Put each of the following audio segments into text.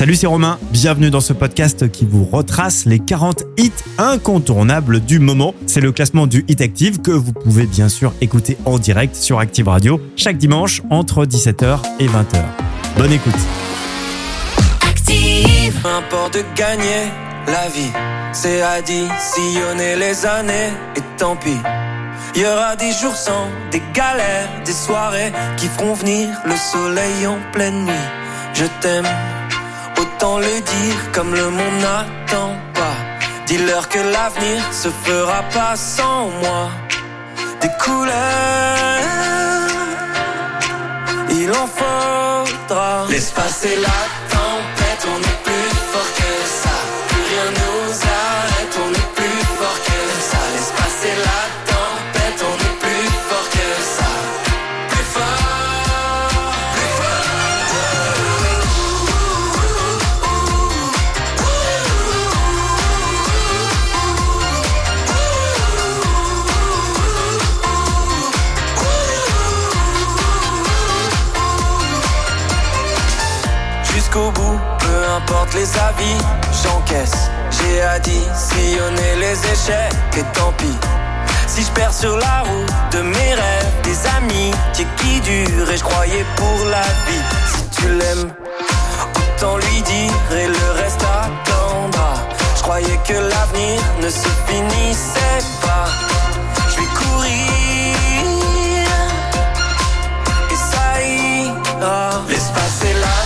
Salut, c'est Romain. Bienvenue dans ce podcast qui vous retrace les 40 hits incontournables du moment. C'est le classement du Hit Active que vous pouvez bien sûr écouter en direct sur Active Radio chaque dimanche entre 17h et 20h. Bonne écoute. Active. Importe de gagner la vie, c'est additionner les années et tant pis. Il y aura des jours sans, des galères, des soirées qui feront venir le soleil en pleine nuit. Je t'aime Autant le dire comme le monde n'attend pas. Dis-leur que l'avenir se fera pas sans moi. Des couleurs, il en faudra. Laisse passer la tempête, on est plus fort les avis, j'encaisse. J'ai additionné les échecs et tant pis. Si je perds sur la route de mes rêves, des amis qui durent et je croyais pour la vie. Si tu l'aimes, autant lui dire et le reste attendra. Je croyais que l'avenir ne se finissait pas. Je vais courir et ça ira. Laisse passer la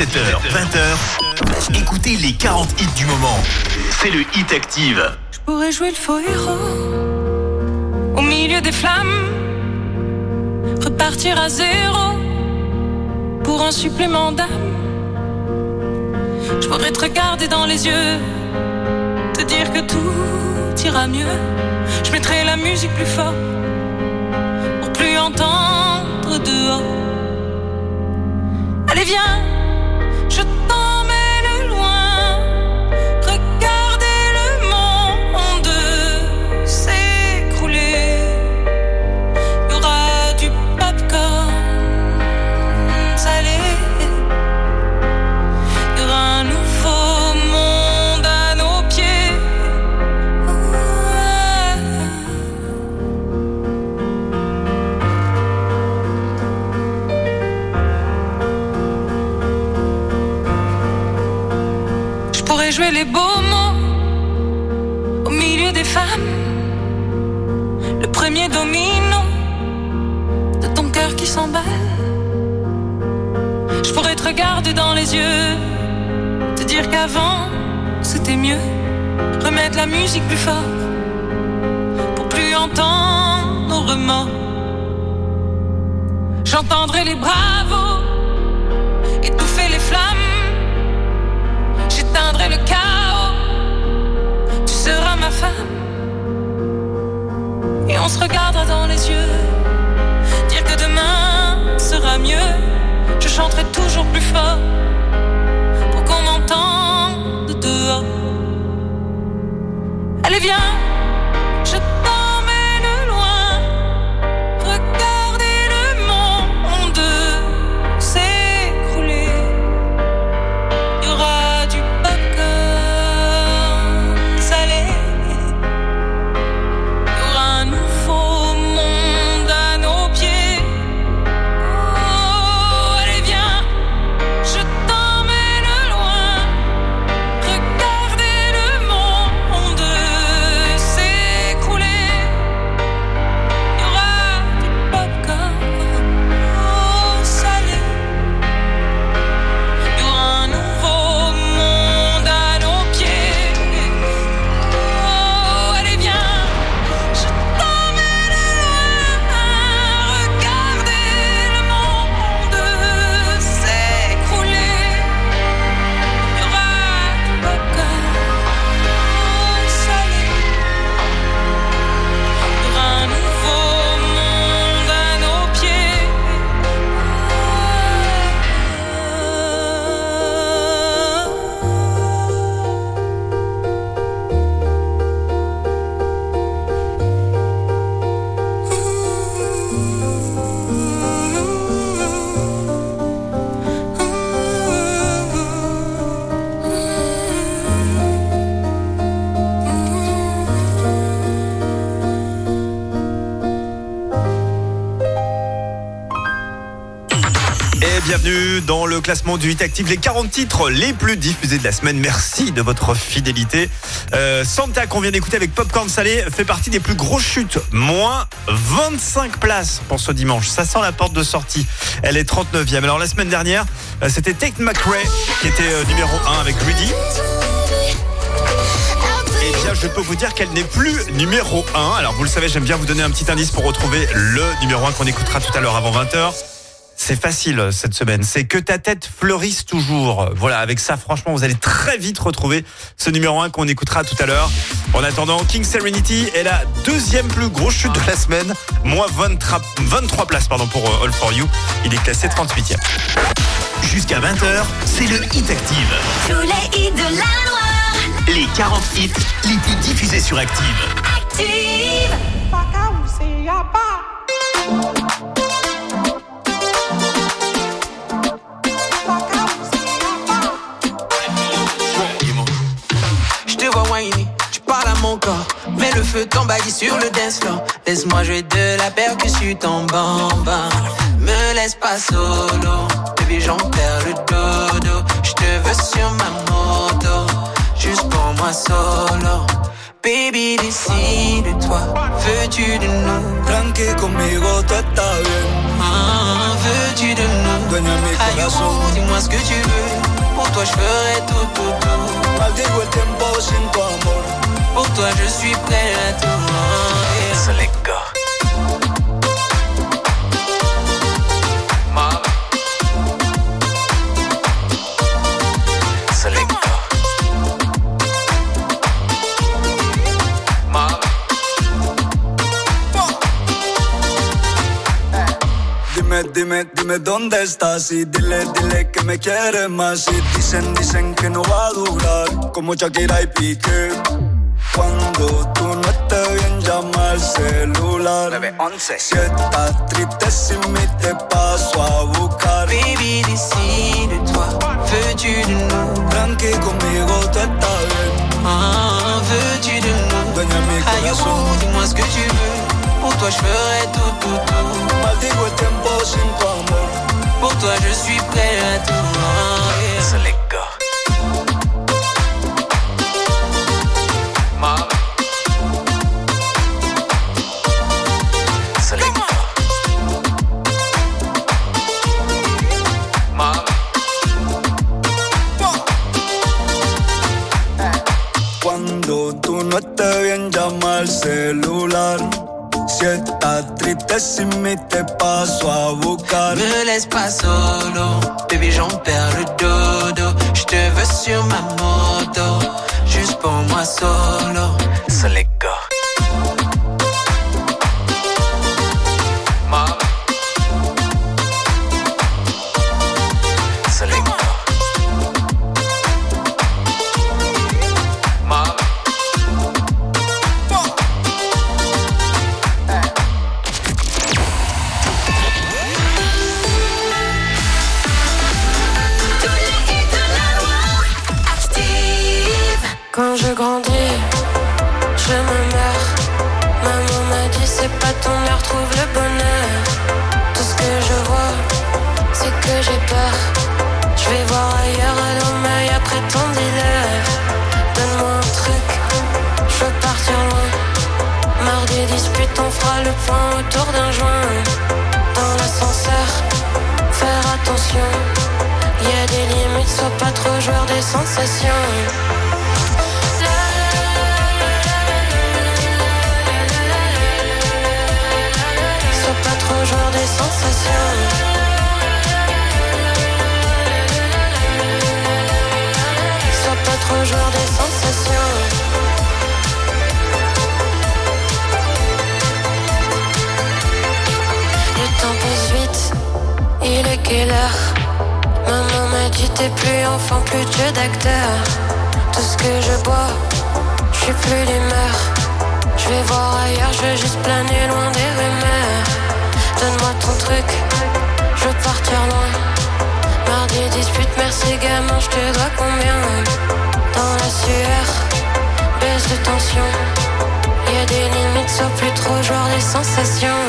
17h, 20h, écoutez les 40 hits du moment. C'est le Hit Active. Je pourrais jouer le faux héros au milieu des flammes, repartir à zéro pour un supplément d'âme. Je pourrais te regarder dans les yeux, te dire que tout ira mieux. Je mettrai la musique plus fort pour plus entendre dehors. Allez, viens, Jouer les beaux mots au milieu des femmes. Le premier domino de ton cœur qui s'emballe. Je pourrais te regarder dans les yeux, te dire qu'avant c'était mieux. Remettre la musique plus fort pour plus entendre nos remords. J'entendrai les bravos Le chaos. Tu seras ma femme. Et on se regardera dans les yeux. Dire que demain sera mieux. Je chanterai toujours plus fort. Pour qu'on m'entende dehors. Allez, viens. Classement du Hit Active, les 40 titres les plus diffusés de la semaine. Merci de votre fidélité. Euh, Santa qu'on vient d'écouter avec Popcorn Salé fait partie des plus grosses chutes. Moins 25 places pour ce dimanche. Ça sent la porte de sortie. Elle est 39e. Alors la semaine dernière, euh, c'était Tate McRae qui était euh, numéro 1 avec Rudy. Eh bien, je peux vous dire qu'elle n'est plus numéro 1. Alors, vous le savez, j'aime bien vous donner un petit indice pour retrouver le numéro 1 qu'on écoutera tout à l'heure avant 20h. C'est facile cette semaine. C'est que ta tête fleurisse toujours. Voilà, avec ça, franchement, vous allez très vite retrouver ce numéro 1 qu'on écoutera tout à l'heure. En attendant, King Serenity est la deuxième plus grosse chute de la semaine. Moins 23, 23 places pardon, pour euh, All For You. Il est classé 38e. Jusqu'à 20h, c'est le Hit Active. Tous les hits de la Loire. Les 40 hits les plus diffusés sur Active. Active. Mon corps. Mets le feu, t'embadis sur le dance floor. Laisse-moi jouer de la percussion en bamba. Me laisse pas solo, baby j'en perds le dodo. Je te veux sur ma moto, juste pour moi solo. Baby décide-toi, veux-tu de nous? Tranqui conmigo tú estás bien. Ah, veux-tu de nous? Dueña mi corazón. oh, dis-moi ce que tu veux. Pour toi je ferai tout, tout, tout. Maldigo el tiempo sin tu amor. Toi je suis prêt à tout. Dime, dime dónde estás? Y dile, dile que me quieres más. Y dicen, dicen que no va a durar. Como Shakira y Piqué. Cuando tú no estés bien, llama al celular. 911. Si estás triste sin mí, te paso a buscar. Baby, décide-toi, veux-tu de nous? Tranqui conmigo tú estás bien. Ah, veux-tu de nous? Dueña mi corazón. oh, dis-moi ce que tu veux. Pour toi je ferai tout, tout, tout. Maldigo el tiempo sin tu amor. Pour toi je suis prêt à tout. Yeah. Llama al celular. Si estás triste sin mí, te paso a buscar. Me laisse pas solo, baby j'en perds le dodo. Je te veux sur ma moto, juste pour moi solo. Grandis, je me meurs. Maman m'a dit c'est pas ton heure, trouve le bonheur. Tout ce que je vois, c'est que j'ai peur. Je vais voir ailleurs à l'homme après ton dealer. Donne-moi un truc, je veux partir loin. Marre des disputes, on fera le point autour d'un joint. Dans l'ascenseur, faire attention. Y a des limites, sois pas trop joueur des sensations. Sois pas trop joueur des sensations. Le temps passe vite, il est quelle heure? Maman m'a dit t'es plus enfant, plus de jeu d'acteur. Tout ce que je bois, je suis plus l'humeur. Je vais voir ailleurs, je veux juste planer loin des rumeurs. Donne-moi ton truc, je veux partir loin. Mardi dispute, merci gamin, je te dois combien Dans la sueur, baisse de tension. Y a des limites, sois plus trop genre des sensations.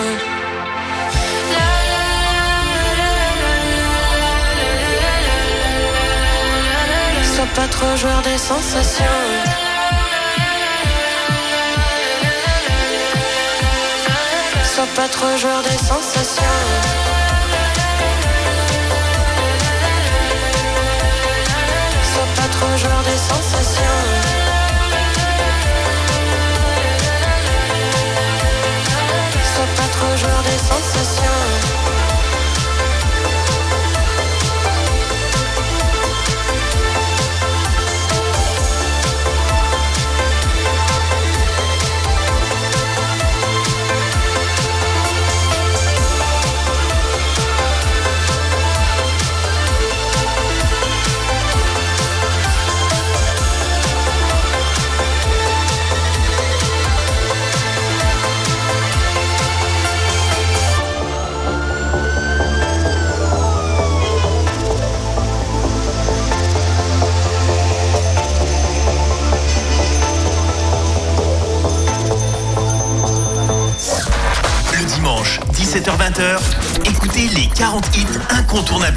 Sois pas trop joueur des sensations. Sois pas trop joueur des sensations. Sois pas trop joueur des sensations. Sois pas trop joueur des sensations.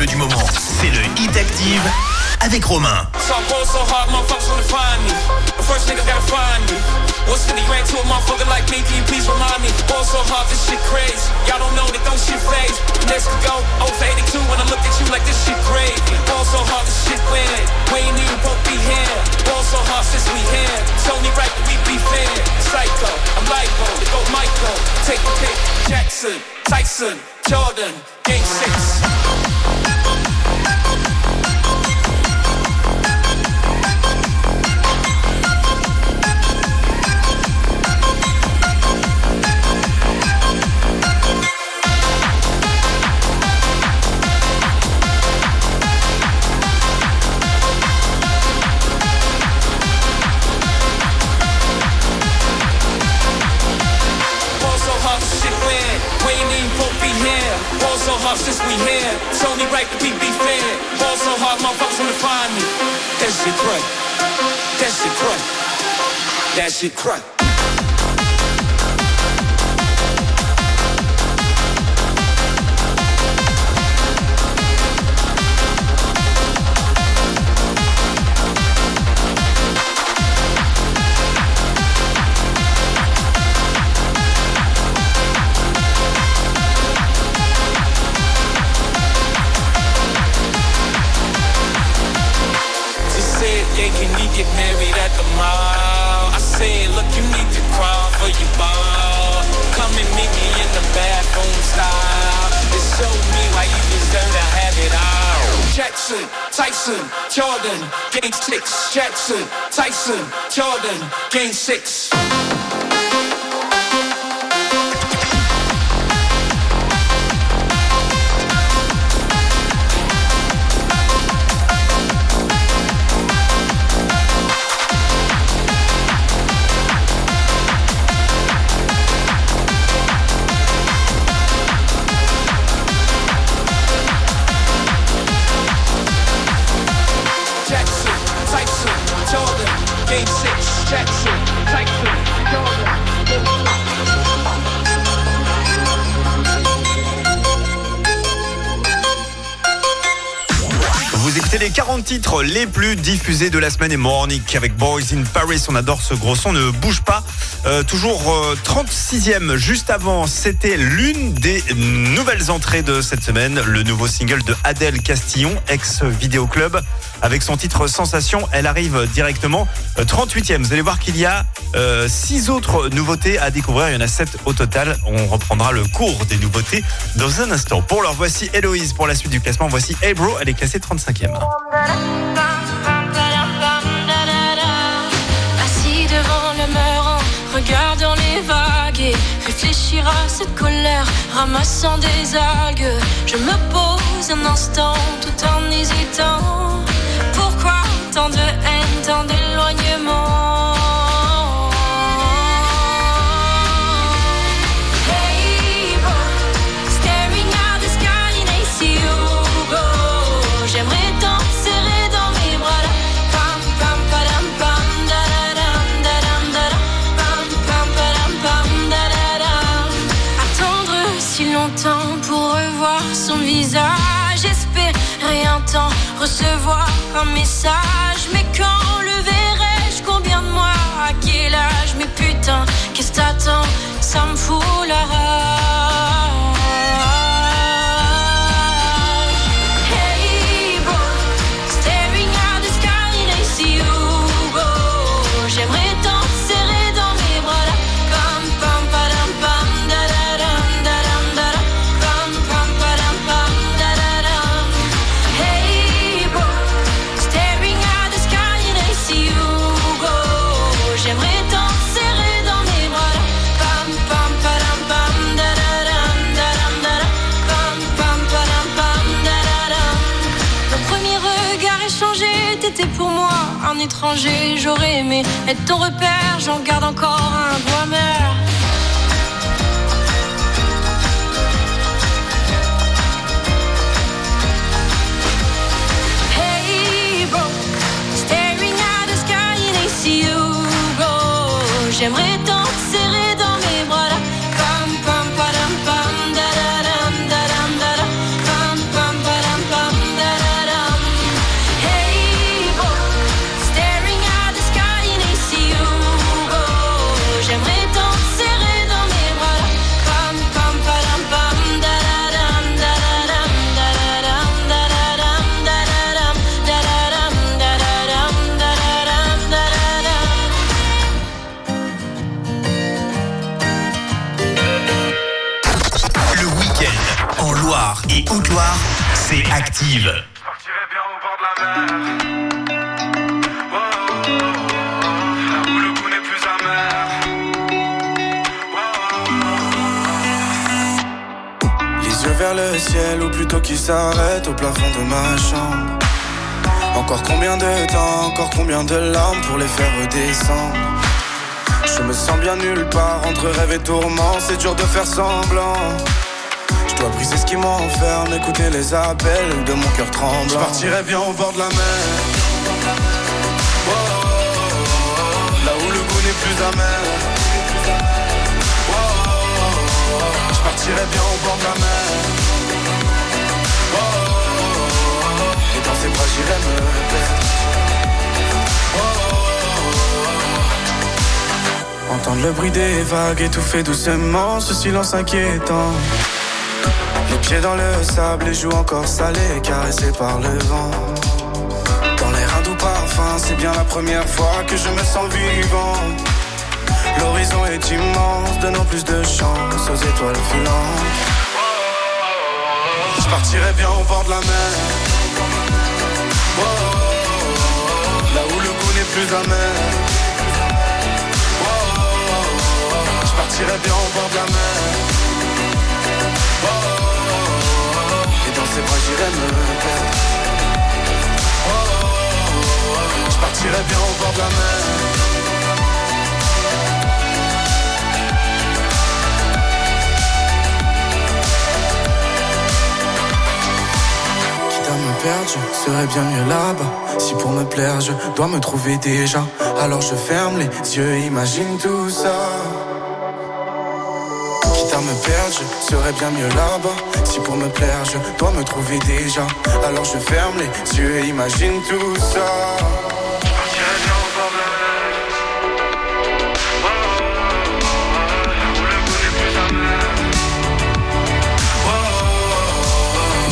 Incontournables du moment. C'est le Hit Active avec Romain. So I so hard, motherfuckers wanna find me. The first nigga gotta find me. What's 50 grand to a motherfucker like me? Can you please remind me? Ball so hard, this shit crazy. Y'all don't know that don't shit phase. Next could go 0 for 82 when I look at you like this shit crazy. Ball so hard, this shit weird. We ain't even both be here. Ball so hard since we here. It's only right we be fair. Psycho, I'm they go Michael. Take the pick. Jackson, Tyson, Jordan, Game 6. So hard since we here. It's only right that we be fair. Ball so hard, motherfuckers wanna find me. That shit crack. That shit crack. That shit crack. Ball. Come and meet me in the bathroom style. Show me why you deserve to have it all. Jackson, Tyson, Jordan, game six. Jackson, Tyson, Jordan, game six. Écoutez les 40 titres les plus diffusés de la semaine et Mornick avec Boys in Paris. On adore ce gros son, ne bouge pas. Euh, toujours euh, 36e, juste avant, c'était l'une des nouvelles entrées de cette semaine, le nouveau single de Adèle Castillon, ex-Vidéo Club, avec son titre Sensation. Elle arrive directement euh, 38e. Vous allez voir qu'il y a euh, six autres nouveautés à découvrir. Il y en a sept au total. On reprendra le cours des nouveautés dans un instant. Pour leur voici Héloïse pour la suite du classement. Voici Hey Bro, elle est classée 35e. Assis devant le regardant les vagues et réfléchir à cette colère, ramassant des algues. Je me pose un instant tout en hésitant. Recevoir un message. Mais quand le verrai-je? Combien de mois? À quel âge? Mais putain, qu'est-ce que t'attends? Ça me fout la rage. J'aurais aimé être ton repère, j'en garde encore un goût amer. Hey, bro, staring at the sky and I see you go. J'aimerais Oh, Les yeux vers le ciel ou plutôt qui s'arrête au plafond de ma chambre. Encore combien de temps, encore combien de larmes pour les faire redescendre. Je me sens bien nulle part entre rêve et tourment, c'est dur de faire semblant. M'enferme, écouter les appels de mon cœur tremblant. Je partirais bien au bord de la mer. Là où le goût n'est plus amer. Je partirais bien au bord de la mer. Et dans ses bras j'irais me perdre. Entendre le bruit des vagues étouffer doucement ce silence inquiétant. Pieds dans le sable, les joues encore salées, caressées par le vent. Dans l'air un doux parfum, c'est bien la première fois que je me sens vivant. L'horizon est immense, donnant plus de chance aux étoiles filantes. Je partirais bien au bord de la mer. Oh, oh, oh, là où le goût n'est plus amer. Je partirais bien au bord de la mer. Ses bras j'irais me perdre. Oh, oh, oh, je partirais bien au bord de la mer. Quitte à me perdre, je serais bien mieux là-bas. Si pour me plaire, je dois me trouver déjà. Alors je ferme les yeux, imagine tout ça. Quitte me perdre, je serais bien mieux là-bas. Si pour me plaire, je dois me trouver déjà. Alors je ferme les yeux et imagine tout ça.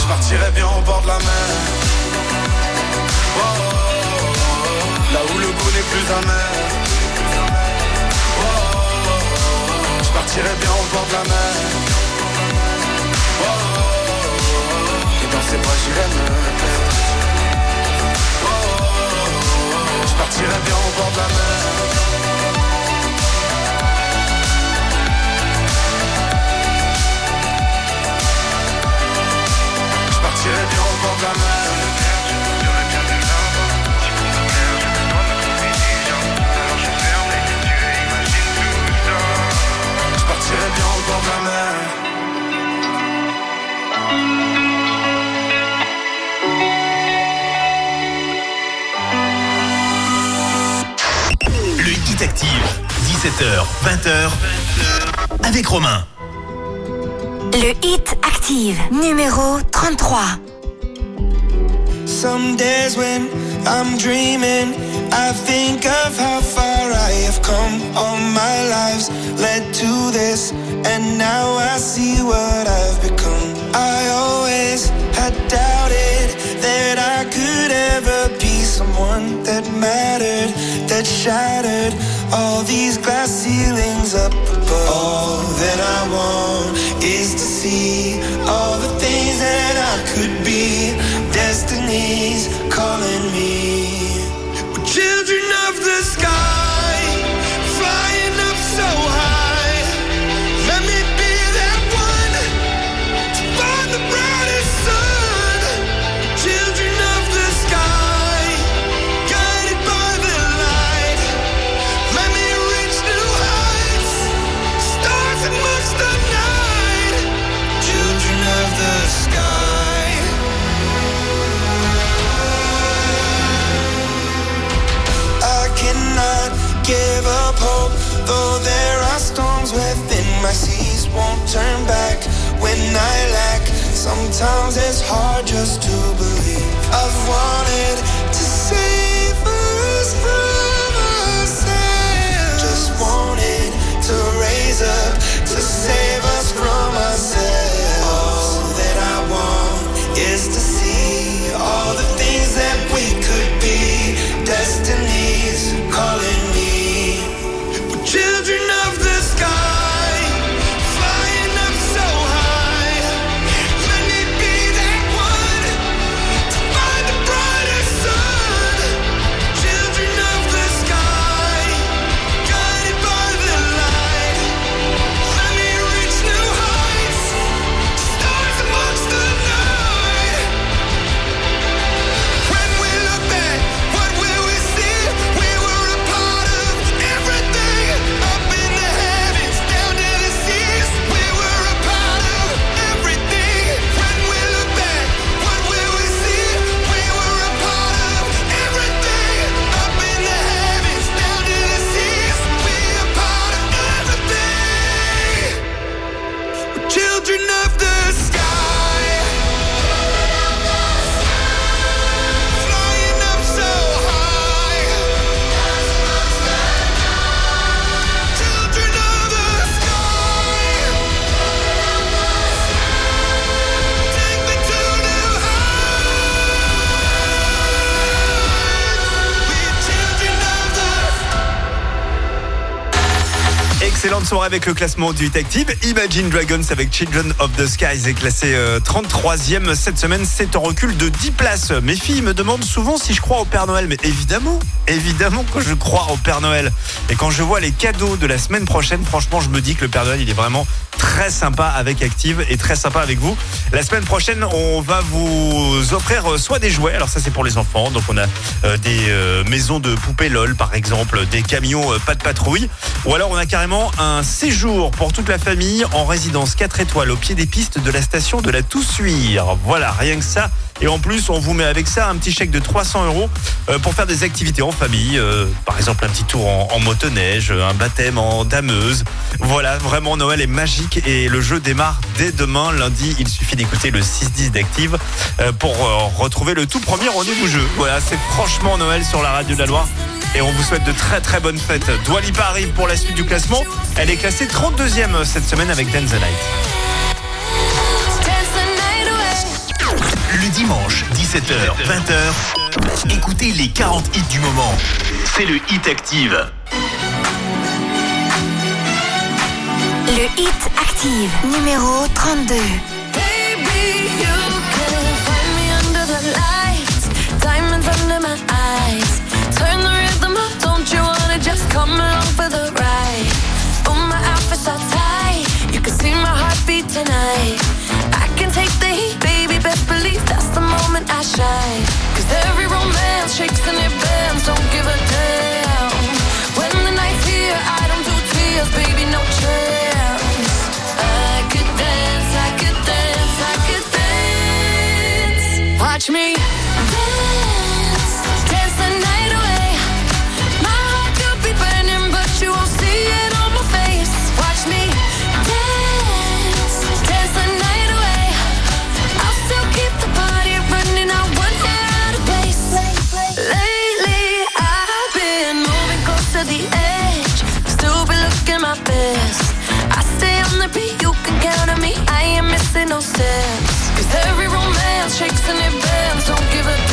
partirais bien au bord de la mer. Oh, oh, oh, là où le goût n'est plus amer. Partirais bien au bord de la mer. Oh, oh, oh, et dans bras j'irais me je bien au bord de la mer. Je partirais bien au bord de la mer. Partirais bien mer. Le Hit Active, 17h, 20h, avec Romain. Le Hit Active, numéro 33. Some days when I'm dreaming, I think of how far I have come. All my lives led to this, and now I see what I've become. I always had doubted that I could ever be someone that mattered, that shattered all these glass ceilings up above. All that I want is to see all the things that I could be. Turn back when I lack. Sometimes it's hard just to believe. I've wanted to save us from ourselves. Just wanted to raise up to save us from ourselves. Avec le classement du Hit. Imagine Dragons avec Children of the Skies est classé euh, 33e cette semaine. C'est un recul de 10 places. Mes filles me demandent souvent si je crois au Père Noël. Mais évidemment, évidemment que je crois au Père Noël. Et quand je vois les cadeaux de la semaine prochaine, franchement, je me dis que le Père Noël, il est vraiment très sympa avec Active et très sympa avec vous. La semaine prochaine, on va vous offrir euh, soit des jouets, alors ça c'est pour les enfants, donc on a euh, des euh, maisons de poupées LOL par exemple, des camions pas de patrouille, ou alors on a carrément un séjour pour toute la famille en résidence 4 étoiles au pied des pistes de la station de la Toussuire. Voilà, rien que ça. Et en plus, on vous met avec ça un petit chèque de 300 euros euh, pour faire des activités en famille. euh, par exemple, un petit tour en, motoneige, un baptême en dameuse. Voilà, vraiment, Noël est magique et le jeu démarre dès demain, lundi. Il suffit d'écouter le 6-10 d'Active euh, pour euh, retrouver le tout premier rendez-vous jeu. Voilà, c'est franchement Noël sur la radio de la Loire. Et on vous souhaite de très très bonnes fêtes. Dua Lipa arrive pour la suite du classement. Elle est classée 32e cette semaine avec Dance the. Le dimanche, 17h, 20h, écoutez les 40 hits du moment. C'est le Hit Active. Le hit active numéro 32. Baby, you can find me under the lights, diamonds under my eyes. Turn the rhythm up, don't you wanna just come along for the ride? Oh, my outfit's so tight, you can see my heartbeat tonight. That's the moment I shine. Cause every romance shakes and it bends, don't give a damn. When the night's here, I don't do tears, baby, no chance. I could dance, I could dance, I could dance. Watch me I ain't missing no steps. Cause every romance shakes and it bends. Don't give a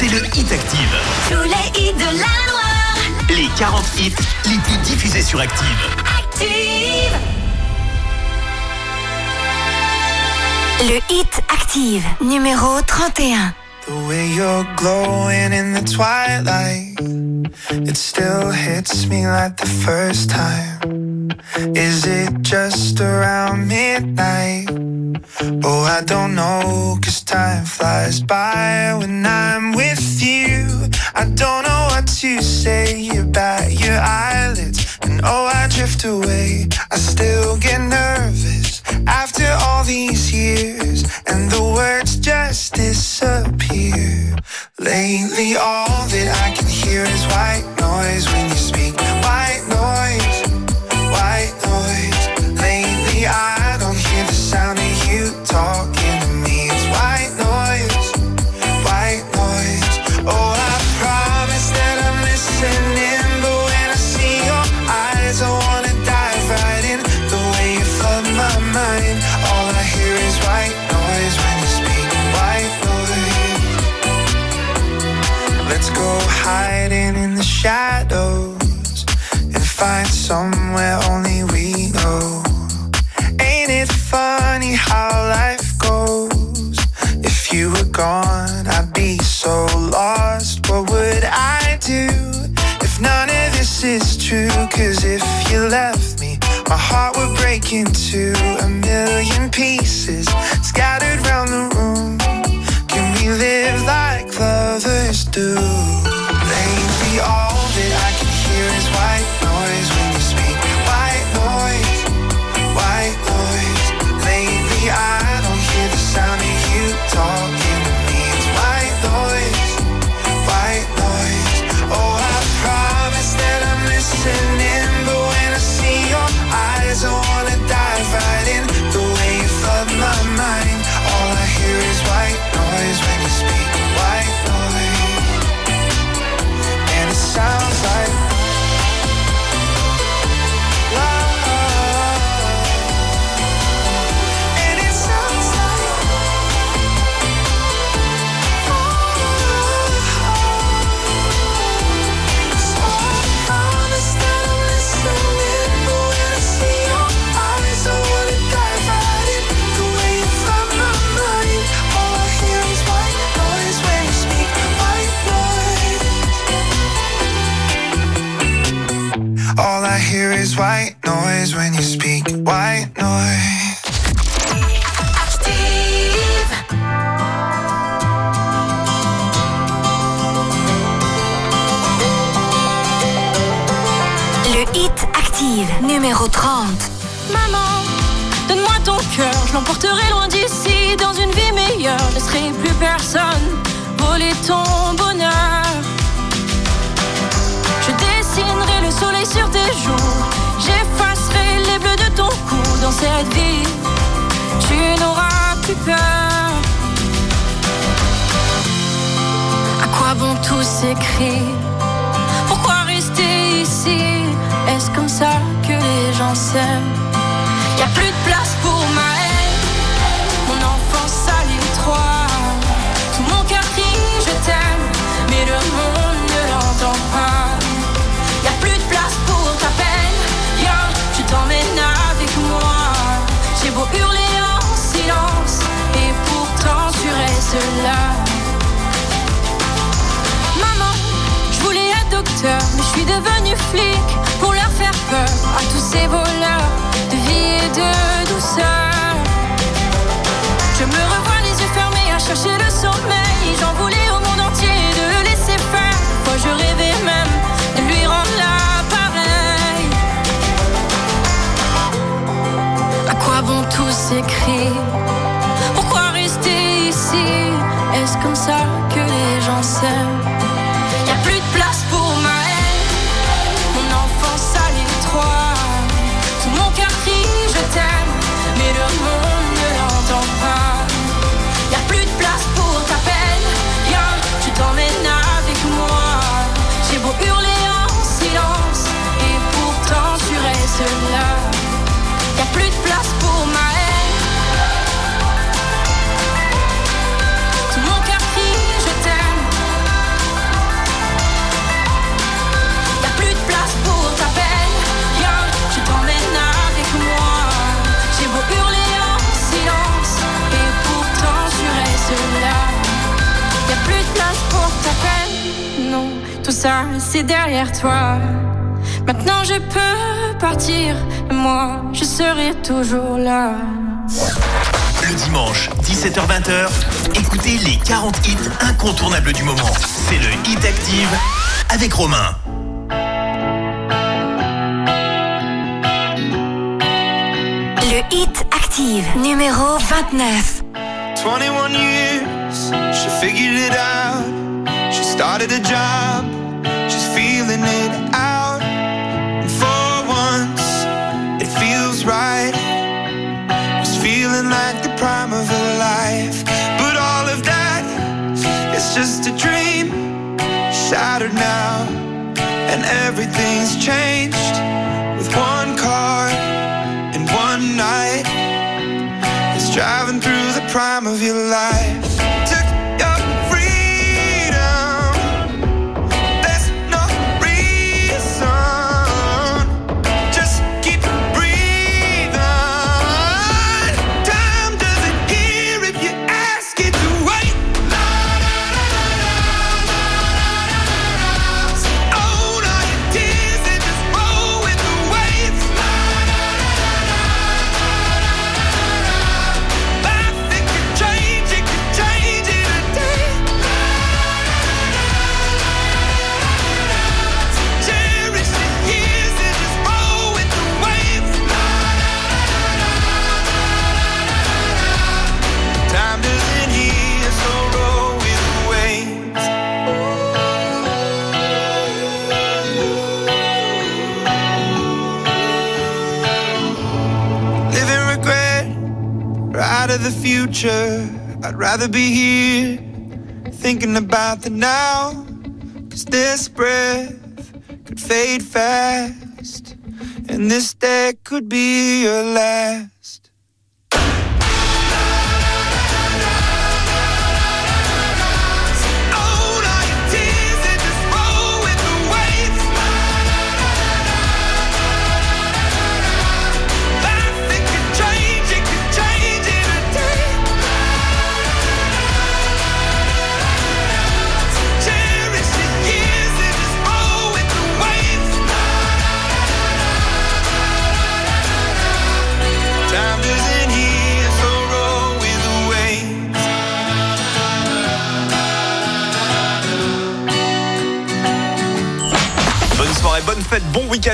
c'est le Hit Active. Tous les hits de la Loire. Les 40 hits les plus diffusés sur Active. Active. Le Hit Active, numéro 31. The way you're glowing in the twilight, it still hits me like the first time. Is it just around midnight? Oh, I don't know, cause time flies by when I'm with you. I don't know what to say about your eyelids. And oh, I drift away, I still get nervous after all these years. And the words just disappear. Lately, all that I can hear is white noise when you speak. White noise. Cause if you left me, my heart would break into a million pieces scattered round the room. Can we live like lovers do? Blame me all. hear is white noise when you speak. White noise. Le hit active, numéro 30. Maman, donne-moi ton cœur, je l'emporterai loin d'ici, dans une vie meilleure. Je serai plus personne, voler ton bonheur. sur tes joues. J'effacerai les bleus de ton cou dans cette vie. Tu n'auras plus peur. À quoi bon tous ces cris Pourquoi rester ici? Est-ce comme ça que les gens s'aiment? reconcile ça, c'est derrière toi. Maintenant je peux partir, moi je serai toujours là. Le dimanche, 17h20, écoutez les 40 hits incontournables du moment. C'est le Hit Active avec Romain. Le Hit Active, numéro 29. 21 years, she figured it out. She started a job. everything's changed with one car and one night. It's driving through the prime of your life. rather be here thinking about the now. Cause this breath could fade fast, and this day could be your last.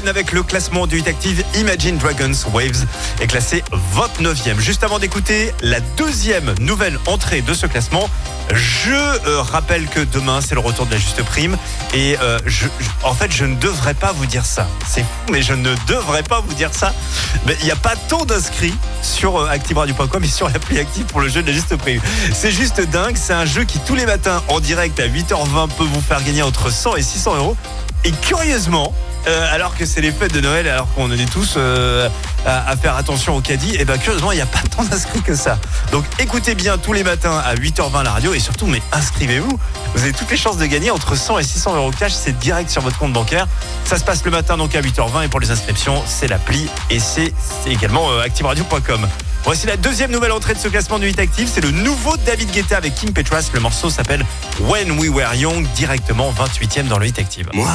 Avec le classement du Hit Active. Imagine Dragons Waves est classé 29e. Juste avant d'écouter la deuxième nouvelle entrée de ce classement, je euh, rappelle que demain c'est le retour de la juste prime et euh, en fait je ne devrais pas vous dire ça. C'est fou mais je ne devrais pas vous dire ça. Mais il n'y a pas tant d'inscrits sur euh, et sur l'appli active pour le jeu de la juste prime. C'est juste dingue, c'est un jeu qui tous les matins en direct à 8h20 peut vous faire gagner entre 100 et 600 euros. Et curieusement, euh, alors que c'est les fêtes de Noël, alors qu'on est tous euh, à, faire attention au caddie, et ben curieusement, il n'y a pas tant d'inscrits que ça. Donc écoutez bien tous les matins à 8h20 la radio et surtout, mais inscrivez-vous. Vous avez toutes les chances de gagner entre 100 et 600 euros cash. C'est direct sur votre compte bancaire. Ça se passe le matin donc à 8h20 et pour les inscriptions, c'est l'appli et c'est c'est également euh, activeradio.com. Voici la deuxième nouvelle entrée de ce classement du Hit Active. C'est le nouveau David Guetta avec King Petras. Le morceau s'appelle When We Were Young, directement 28e dans le Hit Active. Moi,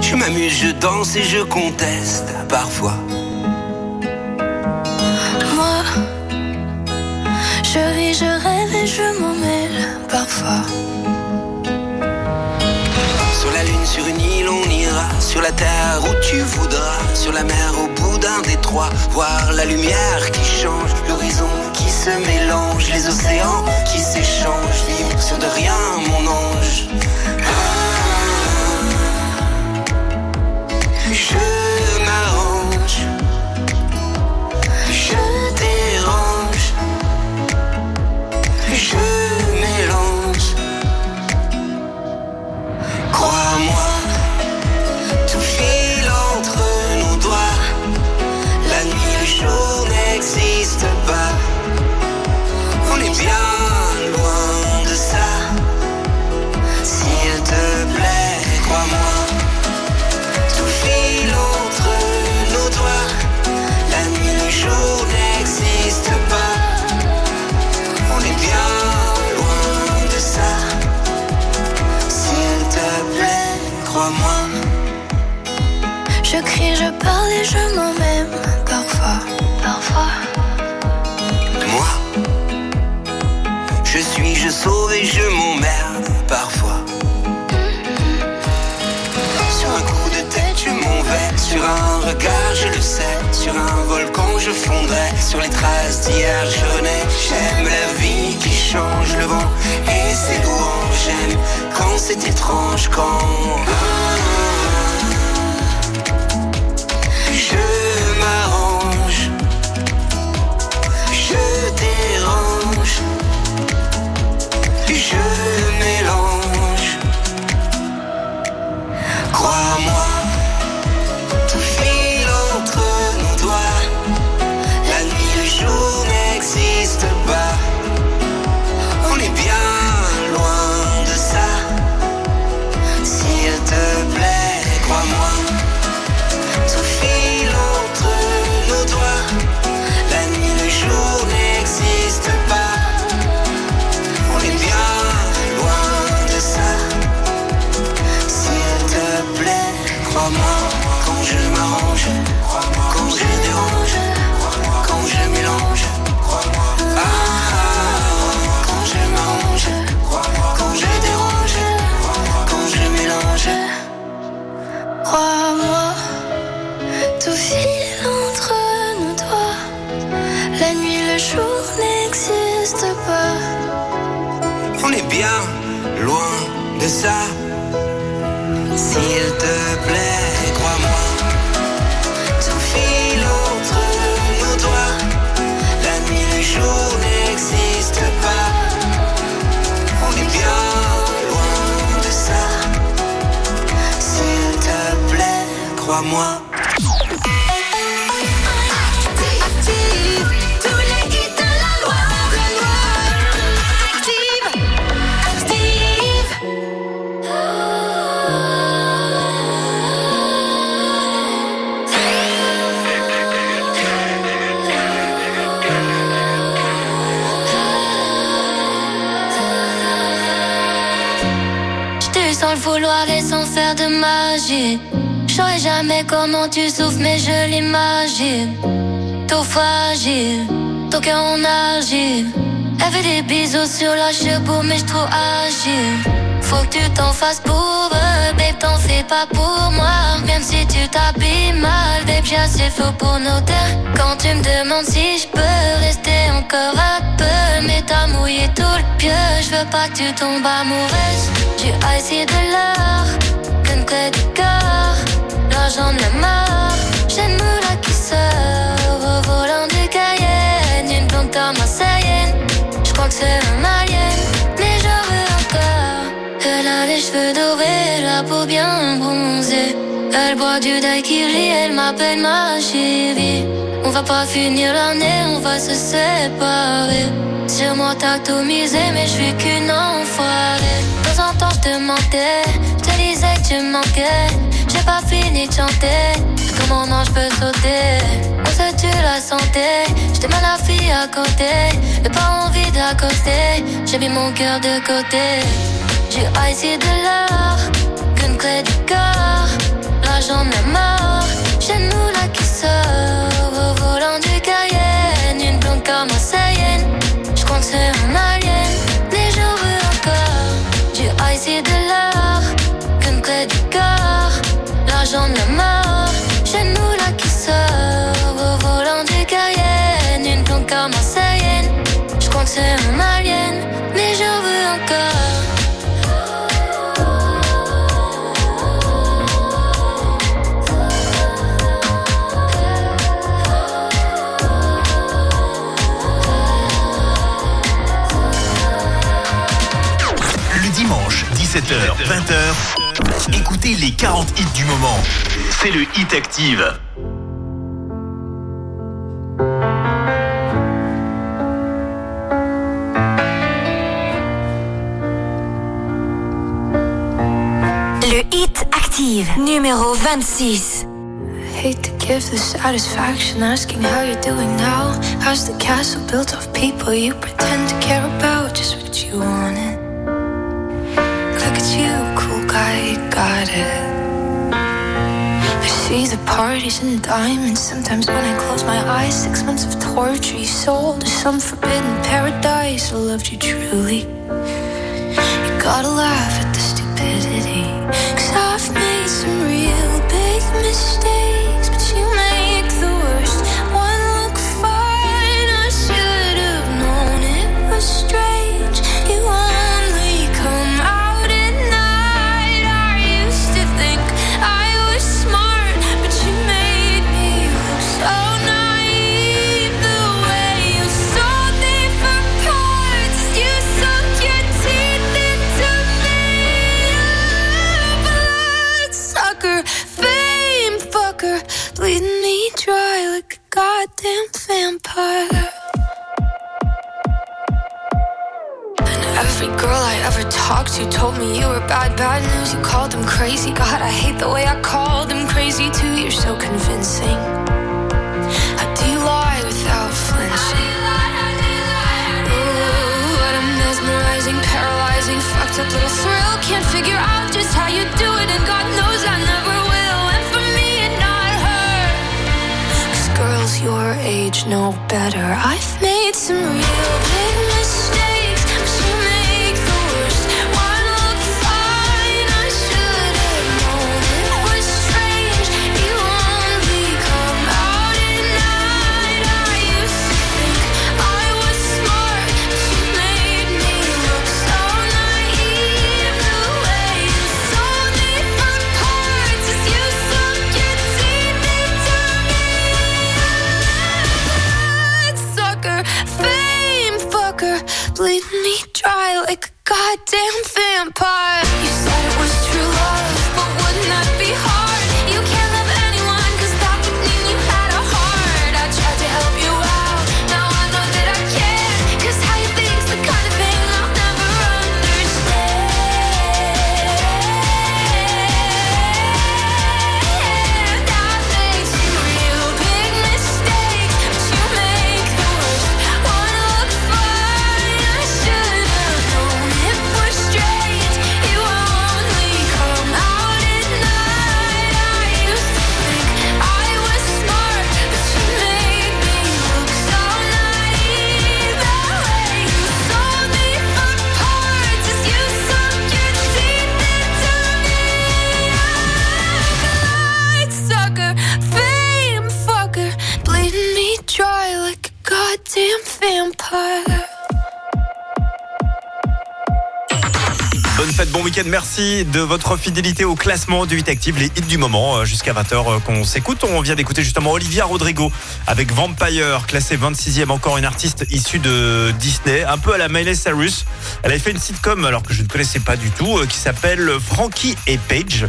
je m'amuse, je danse et je conteste parfois. Moi, je vis, je rêve et je m'en mêle parfois. Sur la lune, sur une île, Sur la terre où tu voudras. Sur la mer, au bout d'un détroit. Voir la lumière qui change. L'horizon qui se mélange. Les océans qui s'échangent. Vivre sur de rien, mon ange. Ah. Crie, je m'en même parfois. Parfois. Moi, je suis, je sauve et je m'emmerde parfois. Sur un coup de tête, je m'en vais. Sur un regard, je le sais. Sur un volcan, je fondrai. Sur les traces d'hier, je nais. J'aime la vie qui change le vent et ses louanges. J'aime quand c'est étrange, quand. Crois-moi, tout comment tu souffres, mais je l'imagine. Tout fragile, ton cœur en argile. Elle fait des bisous sur la cheveux, mais je trop agile. faut que tu t'en fasses pour eux, babe, t'en fais pas pour moi. Même si tu t'habilles mal, babe, j'ai assez faux pour nos terres. Quand tu me demandes si je peux rester encore un peu, mais t'as mouillé tout le pieu, je veux pas que tu tombes amoureuse. J'ai ici de l'or, qu'une clé du corps, de la mort, j'ai une moula qui sort au volant du Cayenne, une blonde comme marseillaine, je crois que c'est un alien, mais j'en veux encore. Elle a les cheveux dorés, la peau bien bronzée. Elle boit du daiquiri, elle m'appelle ma chérie. On va pas finir l'année, on va se séparer. Sur moi t'as misé, mais je suis qu'une enfoirée. De temps en temps je te mentais, je te disais que tu manquais. J'ai pas fini de chanter, comment non je peux sauter. On se tue la santé, j'étais mal la fille à côté. J'ai pas envie d'accoster, j'ai mis mon cœur de côté. J'ai ici de l'or, qu'une clé du corps. L'argent la mort, chez nous là qui sort au volant du Cayenne. Une blonde comme je crois que c'est un De la mort, chez nous là qui sort. Au volant du Cayenne. Une comme marseillaine, je que c'est un alien, mais j'en veux encore. Le dimanche, 17h, 20h, les 40 hits du moment. C'est le Hit Active. Le Hit Active, numéro 26. Hate to give the satisfaction asking how you're doing now. How's the castle built of people you pretend to care about? Just what you wanted. You got it. I see the parties and diamonds. Sometimes when I close my eyes, six months of torture you sold to some forbidden paradise. I loved you truly. You gotta laugh Merci de votre fidélité au classement du 8 Active, les hits du moment, euh, jusqu'à 20h qu'on s'écoute. On vient d'écouter justement Olivia Rodrigo avec Vampire, classé 26e, encore une artiste issue de Disney, un peu à la Miley Cyrus. Elle avait fait une sitcom, alors que je ne connaissais pas du tout, euh, qui s'appelle Frankie et Paige.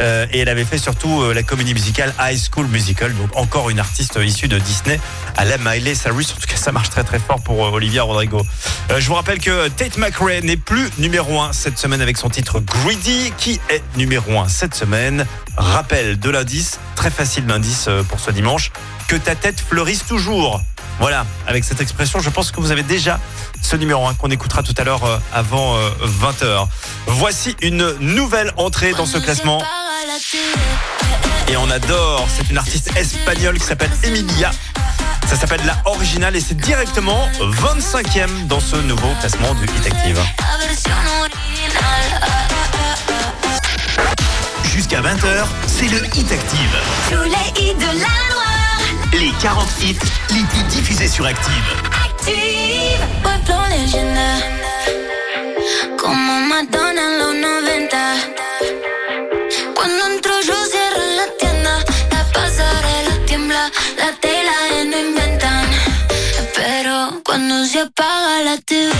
Euh, et elle avait fait surtout euh, la comédie musicale High School Musical, donc encore une artiste issue de Disney à la Miley Cyrus. En tout cas, ça marche très très fort pour euh, Olivia Rodrigo. Euh, je vous rappelle que Tate McRae n'est plus numéro 1 cette semaine avec son titre Greedy, qui est numéro 1 cette semaine? Rappel de l'indice, très facile d'indice euh, pour ce dimanche, que ta tête fleurisse toujours. Voilà, avec cette expression, je pense que vous avez déjà ce numéro 1 qu'on écoutera tout à l'heure euh, avant euh, 20h. Voici une nouvelle entrée dans ce classement. Et on adore, c'est une artiste espagnole qui s'appelle Emilia. Ça s'appelle La Originale et c'est directement 25e dans ce nouveau classement du Hit Active. Jusqu'à 20h, c'est le Hit Active. Tous les hits de la Loire. Les 40 hits les plus diffusés sur Active. Active. Pueblo leyenda, como Madonna en los 90. Cuando se apaga la TV,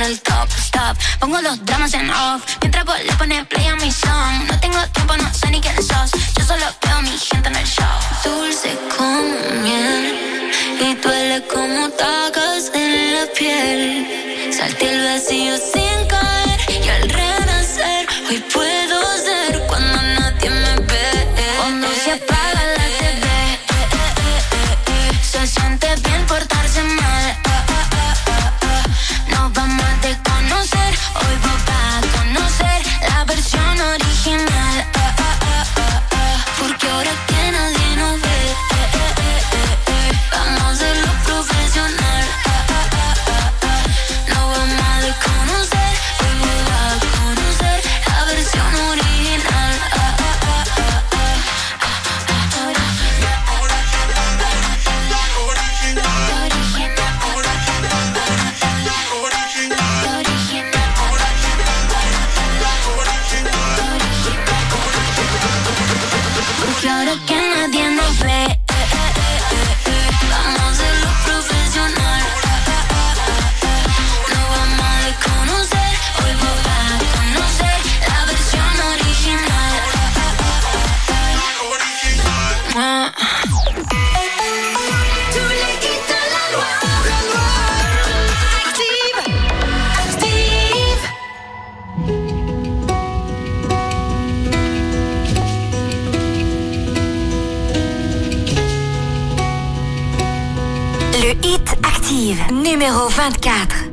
en el top, stop. Pongo los dramas en off. Mientras vos le pones play a mi song. No tengo tiempo, no sé ni quién sos. Yo solo veo a mi gente en el show. Dulce como miel. Y duele como tacas en la piel. Salté el vacío sin caer. Y al renacer, hoy puedo numéro 24.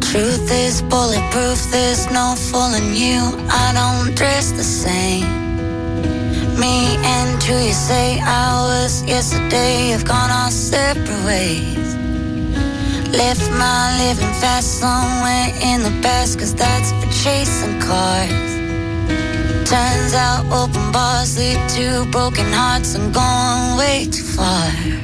Truth is bulletproof, there's no fooling you. I don't dress the same. Me and who you say I was yesterday have gone our separate ways. Left my living fast somewhere in the past, cause that's for chasing cars. Turns out open bars lead to broken hearts. I'm going way too far.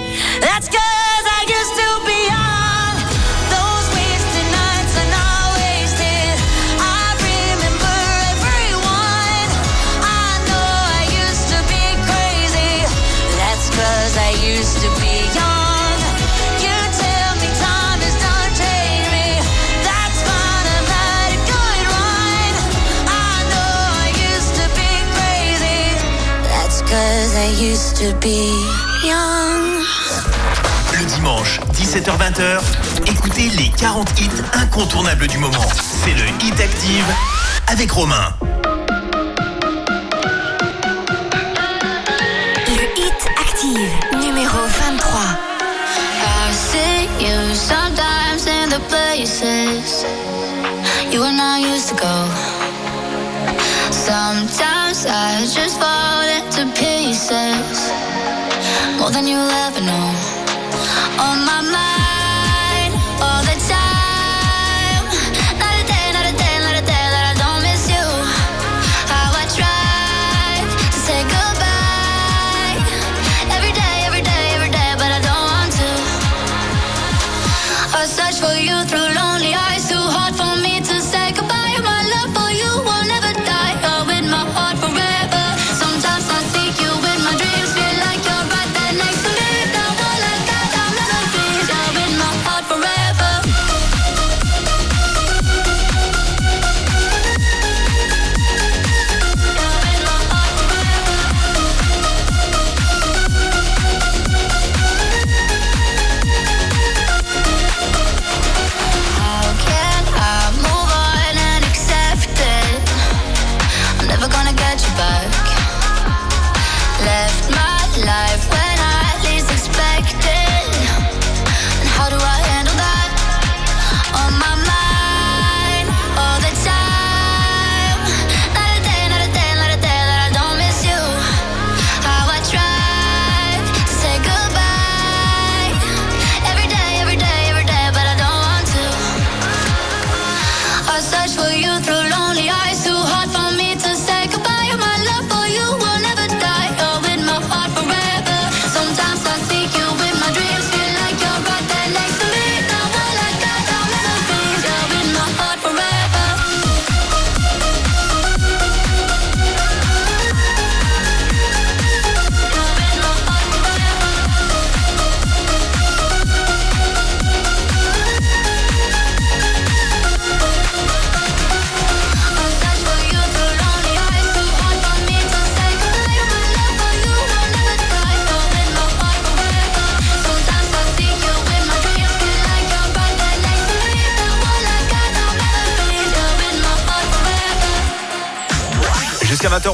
Used to be young. Le dimanche, 17h-20h, écoutez les 40 hits incontournables du moment. C'est le Hit Active avec Romain. Le Hit Active, numéro 23. I see you sometimes in the places you are not used to go. Sometimes I just fall when you love, know.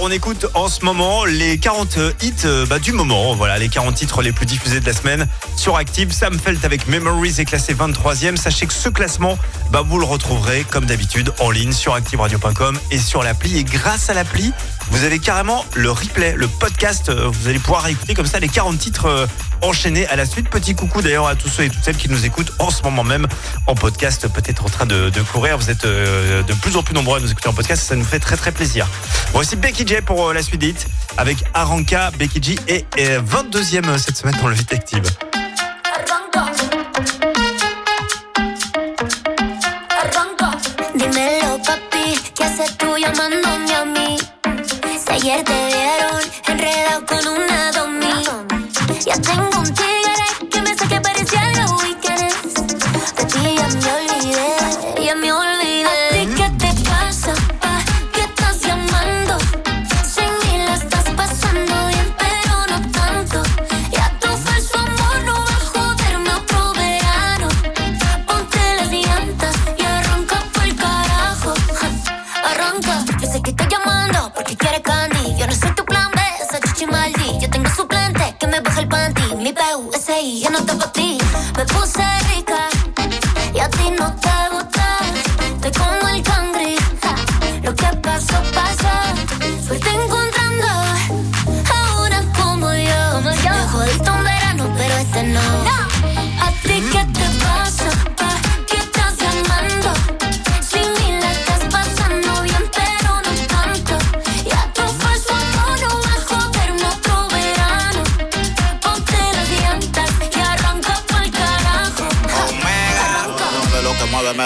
on écoute en ce moment les 40 hits euh, bah, du moment. Voilà, les 40 titres les plus diffusés de la semaine sur Active. Sam Felt avec Memories est classé 23e. Sachez que ce classement, bah, vous le retrouverez comme d'habitude en ligne sur activeradio.com et sur l'appli. Et grâce à l'appli, vous avez carrément le replay, le podcast. Euh, vous allez pouvoir écouter comme ça les 40 titres euh, enchaînés à la suite. Petit coucou d'ailleurs à tous ceux et toutes celles qui nous écoutent en ce moment même en podcast, peut-être en train de, courir. Vous êtes euh, de plus en plus nombreux à nous écouter en podcast, ça nous fait très très plaisir. Voici Becky J pour la suite dite avec Aranka, Becky J et, et 22e cette semaine dans le Vite Active. pierde.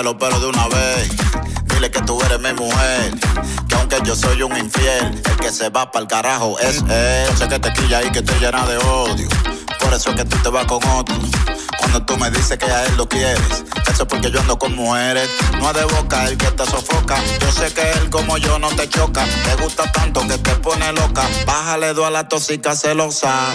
Dímelo, pero de una vez. Dile que tú eres mi mujer. Que aunque yo soy un infiel, el que se va para el carajo es él. Yo sé que te quilla y que estoy llena de odio. Por eso es que tú te vas con otro. Cuando tú me dices que a él lo quieres, eso es porque yo ando con mujeres. No es de boca el que te sofoca. Yo sé que él como yo no te choca. Te gusta tanto que te pone loca. Bájale dos a la tóxica celosa.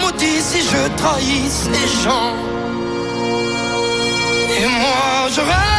Maudit si je trahisse les gens. Et moi je rêve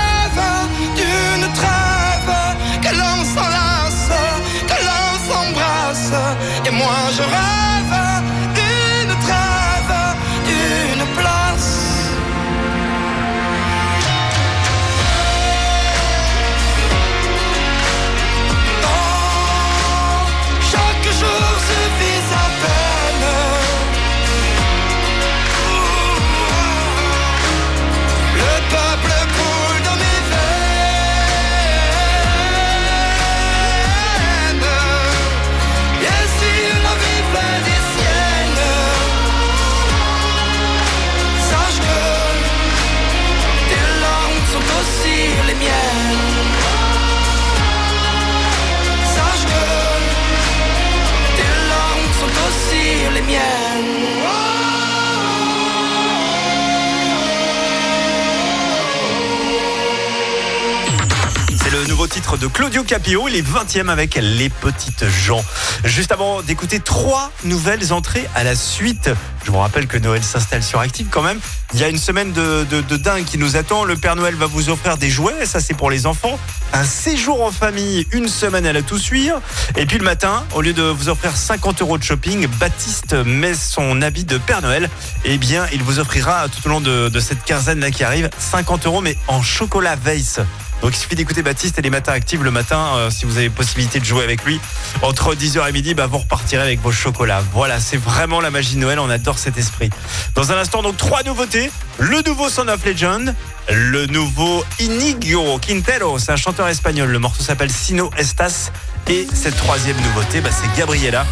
de Claudio Capio, il est 20e avec Les Petites gens. Juste avant d'écouter trois nouvelles entrées à la suite, je vous rappelle que Noël s'installe sur Active quand même. Il y a une semaine de, dingue qui nous attend. Le Père Noël va vous offrir des jouets, ça c'est pour les enfants. Un séjour en famille, une semaine à la tout suivre. Et puis le matin, au lieu de vous offrir 50 euros de shopping, Baptiste met son habit de Père Noël. Eh bien, il vous offrira tout au long de, de cette quinzaine là qui arrive 50 euros, mais en chocolat Weiss. Donc il suffit d'écouter Baptiste et les matins actifs le matin euh, si vous avez possibilité de jouer avec lui. Entre 10h et midi, bah, vous repartirez avec vos chocolats. Voilà, c'est vraiment la magie de Noël, on adore cet esprit. Dans un instant, donc trois nouveautés. Le nouveau Son of Legend, le nouveau Inigo Quintero, c'est un chanteur espagnol. Le morceau s'appelle Sino Estas. Et cette troisième nouveauté, bah, c'est Gabriela.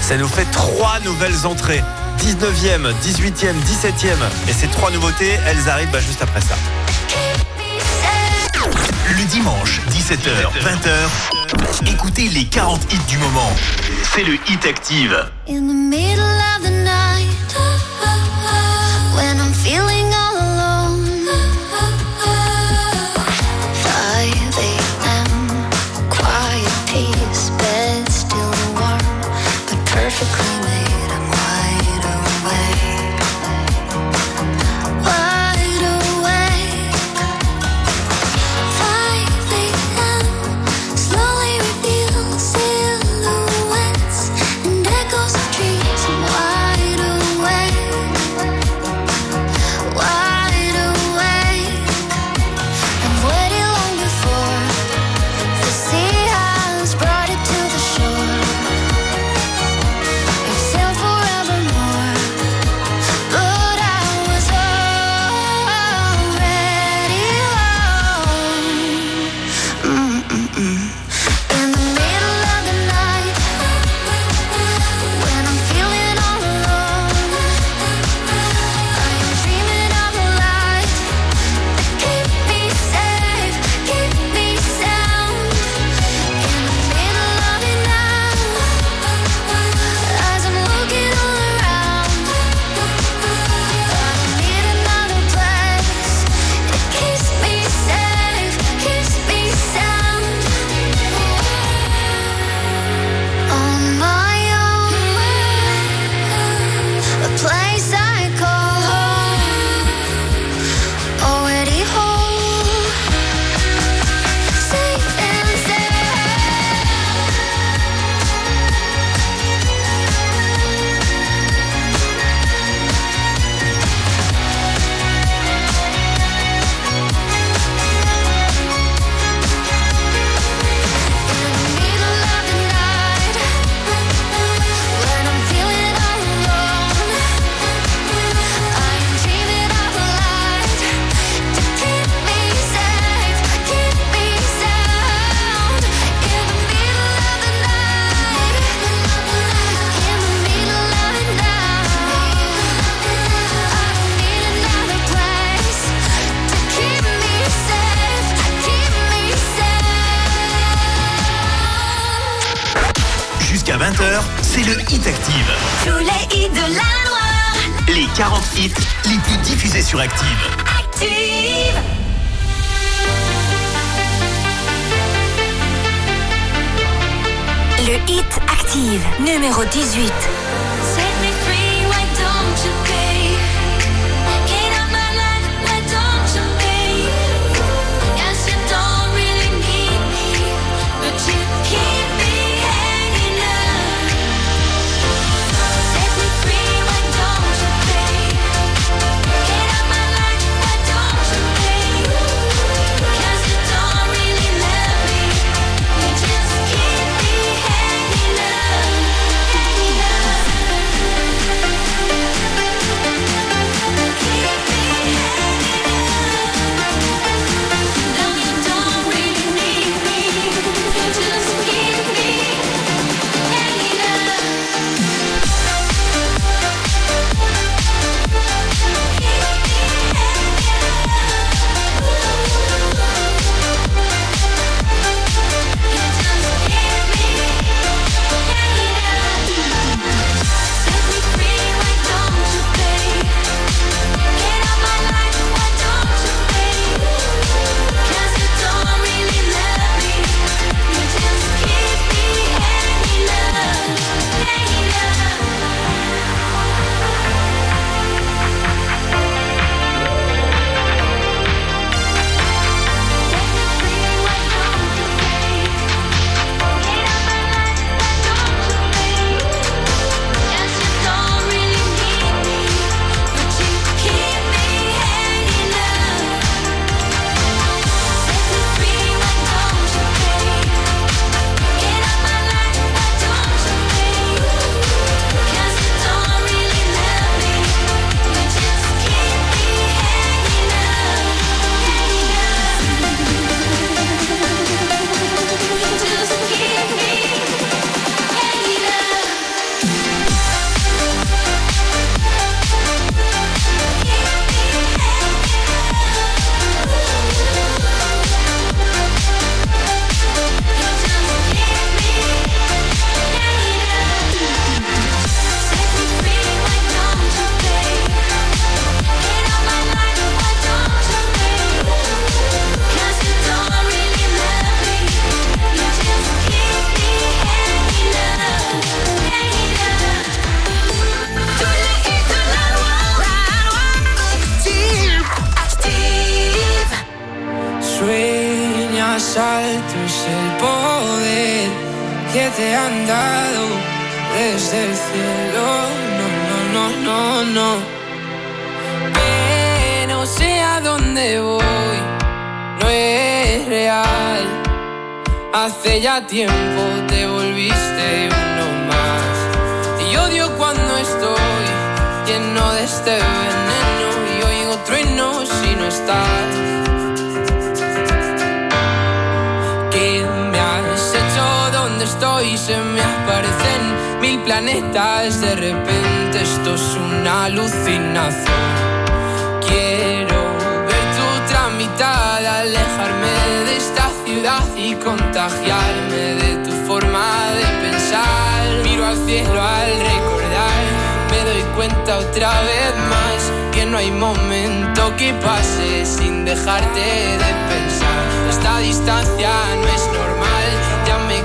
Ça nous fait trois nouvelles entrées. 19e, 18e, 17e. Et ces trois nouveautés, elles arrivent bah, juste après ça. Le dimanche, 17h, 20h, écoutez les 40 hits du moment. C'est le Hit Active. los altos el poder que te han dado desde el cielo. No, no, no, no, no. Que no sé a dónde voy, no es real. Hace ya tiempo te volviste uno más. Y odio cuando estoy lleno de este veneno y oigo truenos si no estás. Estoy? Se me aparecen mil planetas. De repente esto es una alucinación. Quiero ver tu tramitada, alejarme de esta ciudad y contagiarme de tu forma de pensar. Miro al cielo al recordar, me doy cuenta otra vez más que no hay momento que pase sin dejarte de pensar. Esta distancia no es normal,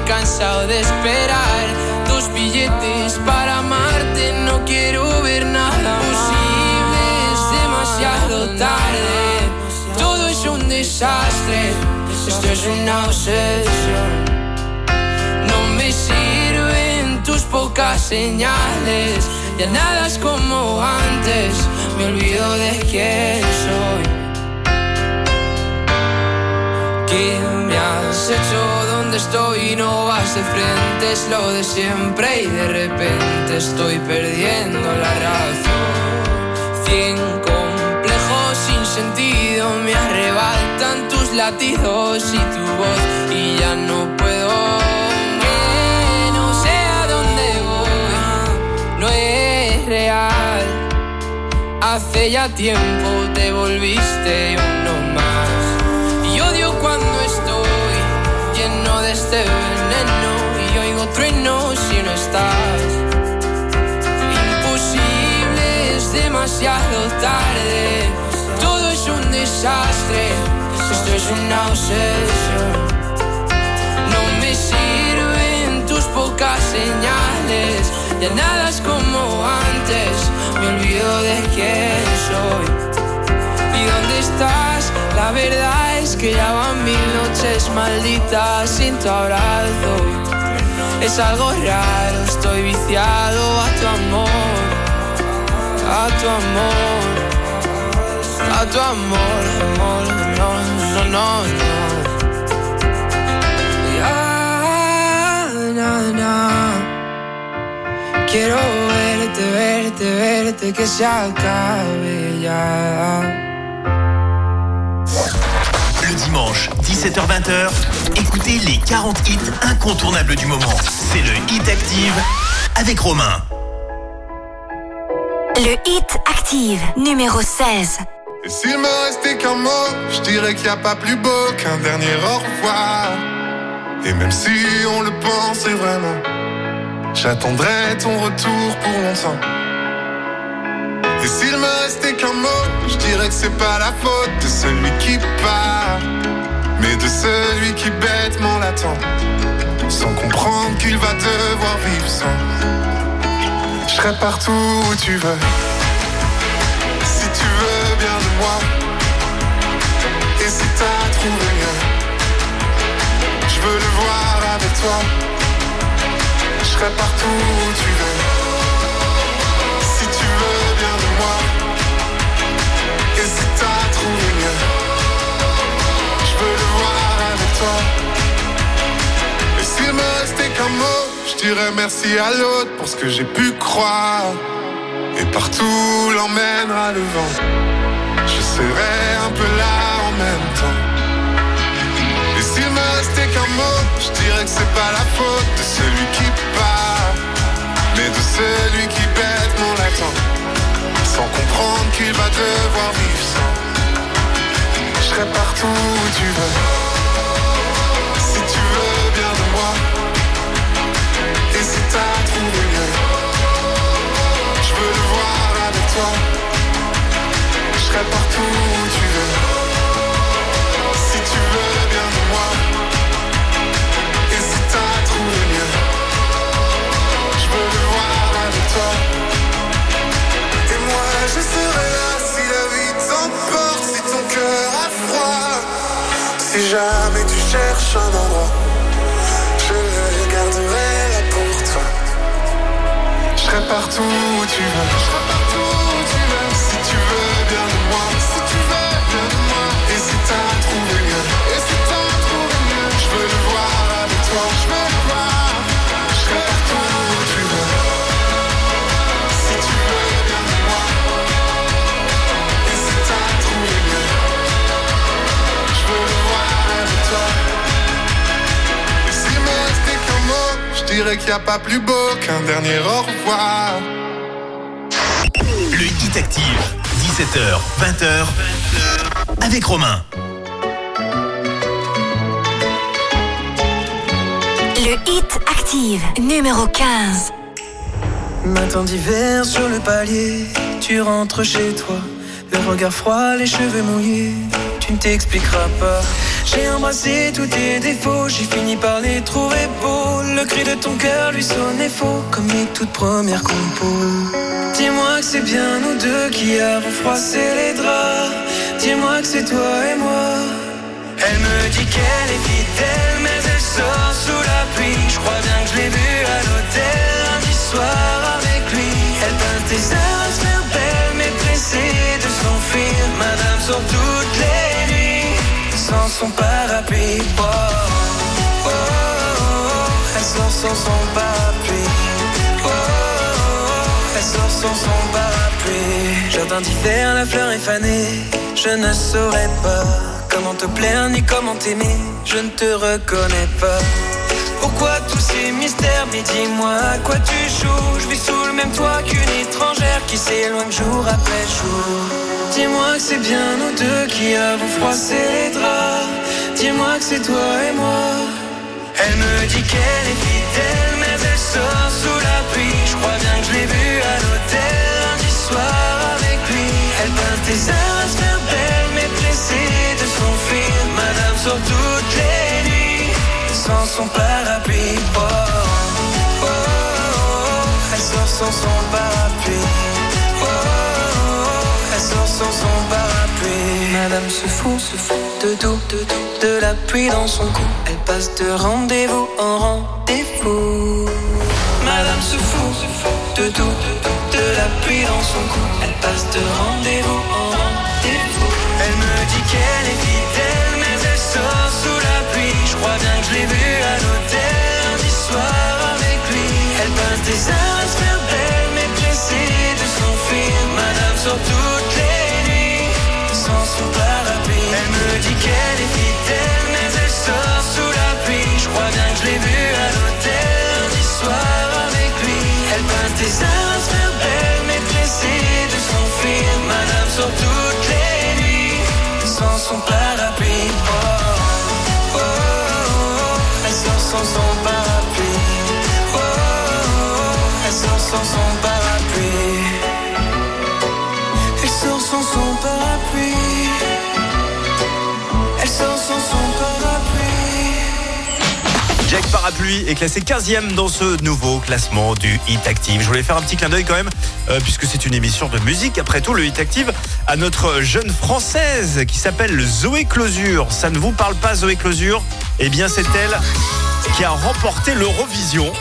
cansado de esperar tus billetes para amarte. No quiero ver nada posible, es demasiado tarde. Todo es un desastre, esto es una obsesión. No me sirven tus pocas señales, ya nada es como antes, me olvido de quién soy. ¿Qué me has hecho? ¿Dónde estoy? No vas de frente, es lo de siempre y de repente estoy perdiendo la razón. Cien complejos sin sentido me arrebatan tus latidos y tu voz y ya no puedo. Que no sé a dónde voy, no es real. Hace ya tiempo te volviste uno de este veneno y oigo truenos si no estás. Imposible, es demasiado tarde. Todo es un desastre. Esto es una obsesión. No me sirven tus pocas señales. Ya nada es como antes. Me olvido de quién soy. ¿Y dónde estás? La verdad es que ya van mil noches malditas sin tu abrazo. Es algo raro, estoy viciado a tu amor, a tu amor, a tu amor, amor, no, no, no, no. Ya, na, na. Quiero verte, verte, verte, que se acabe ya. Dimanche, 17h-20h, écoutez les 40 hits incontournables du moment. C'est le Hit Active avec Romain. Le Hit Active, numéro 16. Et s'il me restait qu'un mot, je dirais qu'il n'y a pas plus beau qu'un dernier au revoir. Et même si on le pensait vraiment, j'attendrai ton retour pour longtemps. Et s'il me restait qu'un mot, je dirais que c'est pas la faute de celui qui part, mais de celui qui bêtement l'attend, sans comprendre qu'il va devoir vivre sans. Je serai partout où tu veux, si tu veux bien de moi, et si t'as trouvé mieux, je veux le voir avec toi. Je serai partout où tu veux. Dirais merci à l'autre pour ce que j'ai pu croire. Et partout l'emmènera le vent. Je serai un peu là en même temps. Et s'il me restait qu'un mot, je dirais que c'est pas la faute de celui qui part, mais de celui qui bêtement l'attend, sans comprendre qu'il va devoir vivre sans. Je serai partout où tu veux, et si t'as trouvé mieux, je veux le voir avec toi. Je serai partout où tu veux. Si tu veux bien de moi. Et si t'as trouvé mieux. Je veux le voir avec toi. Et moi je serai là si la vie t'emporte Si ton cœur a froid. Si jamais tu cherches un endroit partout où tu veux. Je serai partout où tu veux. Si tu veux bien de moi, si tu veux bien de moi. Et si t'as trouvé mieux, et si t'as trouvé mieux, je veux le voir avec toi, dirais qu'il n'y a pas plus beau qu'un dernier au revoir. Le Hit Active, 17h, 20h, avec Romain. Le Hit Active, numéro 15. Matin d'hiver sur le palier, tu rentres chez toi. Le regard froid, les cheveux mouillés, tu ne t'expliqueras pas. J'ai embrassé tous tes défauts, j'ai fini par les trouver beaux. Le cri de ton cœur lui sonnait faux, comme mes toutes premières compos. Dis-moi que c'est bien nous deux qui avons froissé les draps. Dis-moi que c'est toi et moi. Elle me dit qu'elle est fidèle, mais elle sort sous la pluie. Je crois bien que je l'ai vue à l'hôtel lundi soir avec lui. Elle peint tes heures à se mais pressée de s'enfuir. Madame sort toutes les sans son parapluie. Oh, oh, elle sort sans son parapluie. Oh. elle sort sans son parapluie. Jardin d'hiver, la fleur est fanée. Je ne saurais pas comment te plaire ni comment t'aimer. Je ne te reconnais pas. Pourquoi tous ces mystères? Mais dis-moi à quoi tu joues? Je vis sous le même toit qu'une étrangère Qui s'éloigne jour après jour Dis-moi que c'est bien nous deux qui avons froissé les draps. Dis-moi que c'est toi et moi. Elle me dit qu'elle est fidèle Mais elle sort sous la pluie. Je crois bien que je l'ai vue à l'hôtel Lundi soir avec lui. Elle peint tes heures à se faire belle Mais pressée de s'enfuir Madame sort toutes les nuits sans son parapluie. Oh, oh, oh, oh, elle sort sans son parapluie. Sort sans son parapluie. Madame se fout, se fout de tout, de tout, de la pluie dans son cou. Elle passe de rendez-vous en rendez-vous. Madame se fout, se fout de tout, de tout, de la pluie dans son cou. Elle passe de rendez-vous en rendez-vous. Elle me dit qu'elle est fidèle, mais elle sort sous la pluie. Je crois bien que je l'ai vue à l'hôtel lundi soir avec lui. Elle peint tes heures à se faire belle, mais pressée de s'enfuir. Madame sort toutes Elle me dit qu'elle est fidèle, mais elle sort sous la pluie. Je crois bien que je l'ai vue à l'hôtel lundi soir avec lui. Elle peint tes se faire belle, mais pressée de s'enfuir. Madame sort toutes les nuits sans son parapluie. Oh, oh, oh, oh, elle sort sans son parapluie. Oh, oh, oh, elle sort sans son parapluie. Elle sort sans son parapluie. Parapluie est classé 15e dans ce nouveau classement du Hit Active. Je voulais faire un petit clin d'œil quand même, euh, puisque c'est une émission de musique, après tout, le Hit Active, à notre jeune française qui s'appelle Zoé Closure. Ça ne vous parle pas, Zoé Closure Eh bien, c'est elle qui a remporté l'Eurovision.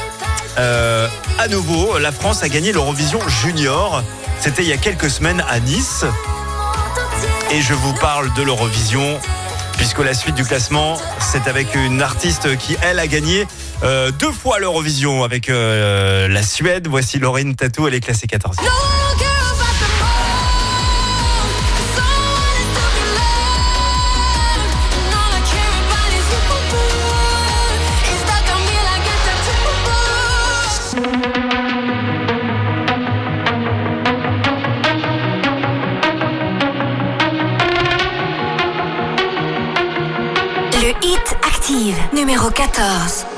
Euh, à nouveau, la France a gagné l'Eurovision Junior. C'était il y a quelques semaines à Nice. Et je vous parle de l'Eurovision puisque la suite du classement, c'est avec une artiste qui, elle, a gagné euh, deux fois l'Eurovision avec euh, la Suède. Voici Laurine Tatou, elle est classée 14e. Numéro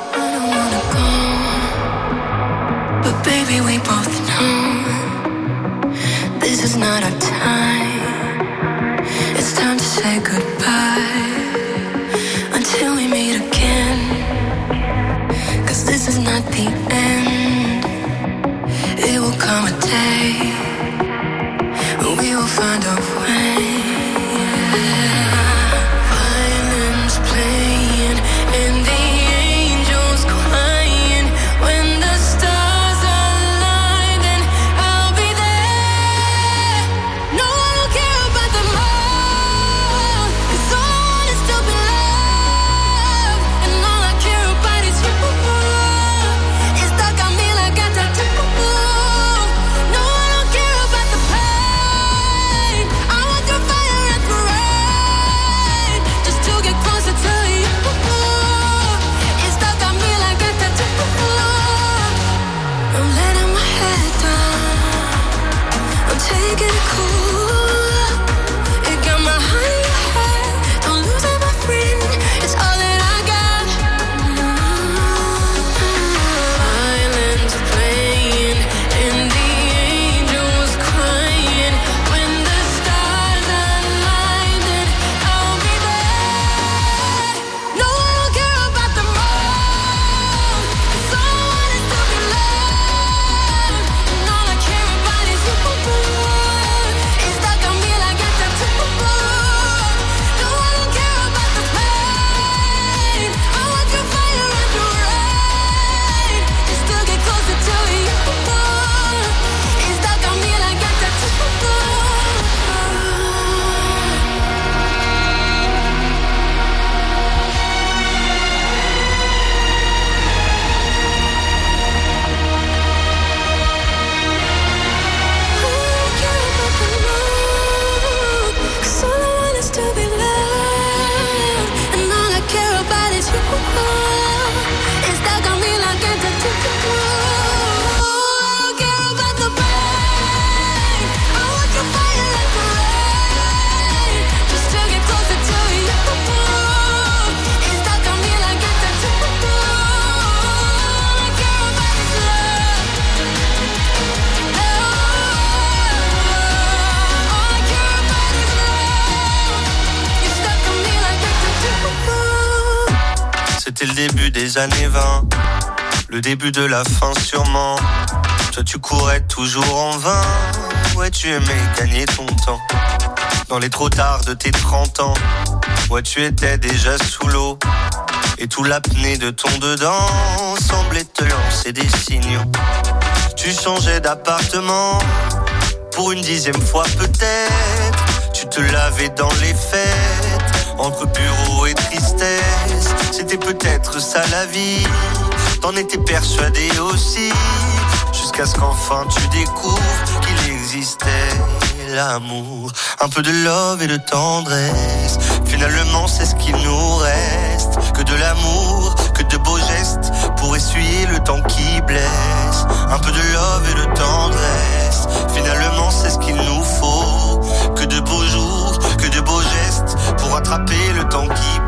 années 20, le début de la fin sûrement. Toi tu courais toujours en vain, ouais tu aimais gagner ton temps. Dans les trop tard de tes 30 ans, ouais tu étais déjà sous l'eau. Et tout l'apnée de ton dedans semblait te lancer des signaux. Tu changeais d'appartement, pour une dixième fois peut-être. Tu te lavais dans les fêtes, entre bureau et tristesse. C'était peut-être ça la vie, t'en étais persuadé aussi. Jusqu'à ce qu'enfin tu découvres qu'il existait l'amour. Un peu de love et de tendresse. Finalement, c'est ce qu'il nous reste. Que de l'amour, que de beaux gestes pour essuyer le temps qui blesse. Un peu de love et de tendresse. Finalement, c'est ce qu'il nous faut. Que de beaux jours, que de beaux gestes pour attraper le temps qui presse.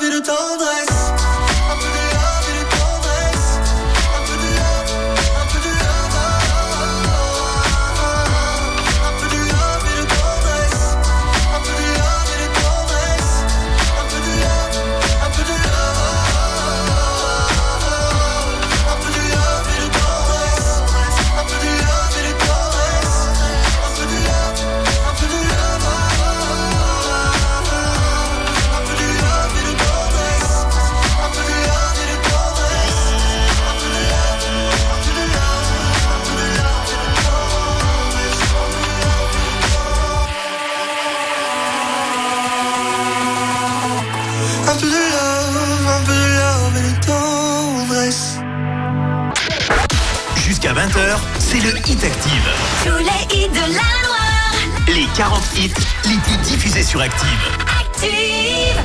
de love et Hit Active. Tous les hits de la Loire. Les 40 hits les plus diffusés sur Active. Active.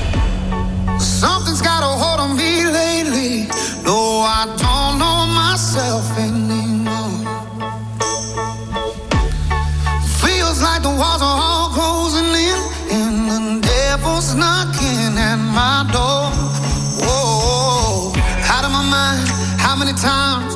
Something's got a hold on me lately. No, I don't know myself anymore. Feels like the walls are all closing in, and the devil's knocking at my door. Whoa, out of my mind. How many times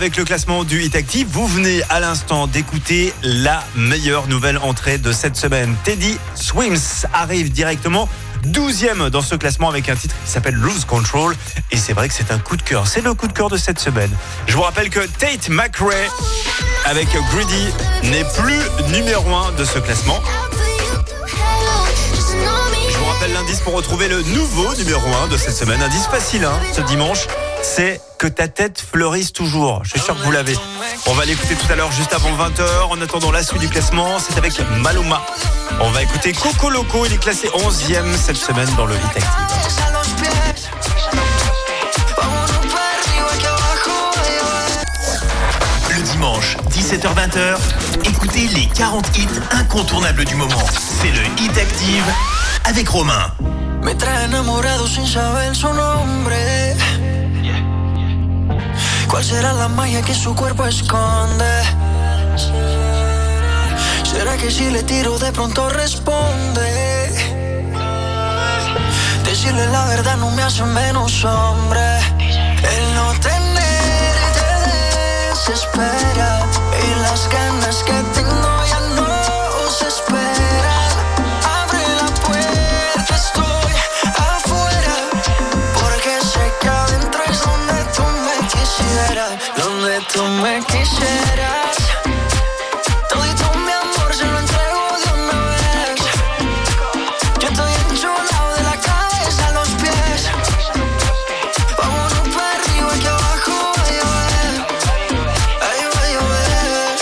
avec le classement du Hit Active. Vous venez à l'instant d'écouter la meilleure nouvelle entrée de cette semaine. Teddy Swims arrive directement 12e dans ce classement avec un titre qui s'appelle Lose Control. Et c'est vrai que c'est un coup de cœur. C'est le coup de cœur de cette semaine. Je vous rappelle que Tate McRae avec Greedy n'est plus numéro 1 de ce classement. Je vous rappelle l'indice pour retrouver le nouveau numéro 1 de cette semaine. Indice facile hein, ce dimanche, c'est que ta tête fleurisse toujours. Je suis sûr que vous l'avez. On va l'écouter tout à l'heure juste avant 20h. En attendant la suite du classement, c'est avec Maluma. On va écouter Coco Loco, il est classé 11e cette semaine dans le Hit Active. Le dimanche, 17h-20h, écoutez les 40 hits incontournables du moment. C'est le Hit Active avec Romain. Me trae enamorado sin saber su nombre. ¿Cuál será la magia que su cuerpo esconde? ¿Será que si le tiro de pronto responde? Decirle la verdad no me hace menos hombre. El no tenerte desespera y las ganas Donde tú me quisieras. Todito mi amor se lo entrego de una vez. Yo estoy enchulado de la cabeza a los pies. Vámonos para arriba que abajo va a llover. Ay, va a llover.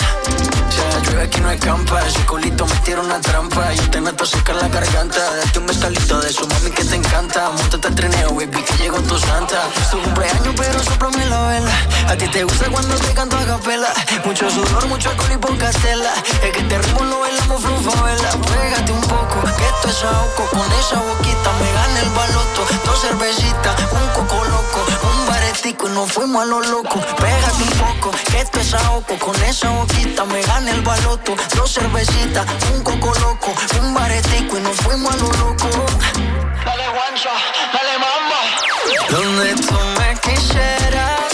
Si llueve aquí no escampa, ese tira una trampa. Yo te meto seca la garganta. Date un mezcalito de su mami que te encanta. Montate al trineo, baby, que llegó tu santa. Es tu cumpleaños, pero soplame la vela. A ti te gusta cuando te canto a capela. Mucho sudor, mucho alcohol y poca tela. Es que este ritmo lo bailamos vela. Pégate un poco, que esto es ahogo. Con esa boquita me gana el baloto. Dos cervecitas, un coco loco. Y nos fuimos a lo loco. Pégate un poco, que esto es ahogo. Con esa boquita me gana el baloto. Dos cervecitas, un coco loco. Un baretico y nos fuimos a lo loco. Dale guancha, dale mamba. Donde tú me quisieras.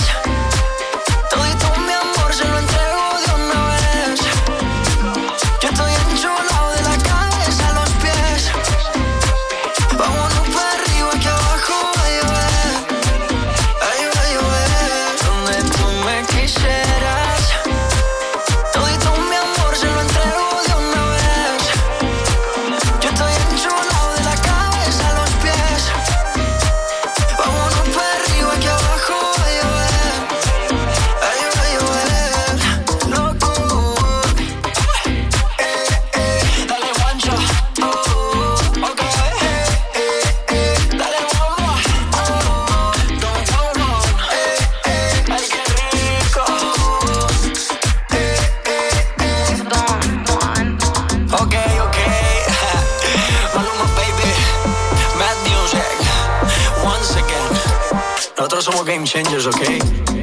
somos game changers, ¿ok?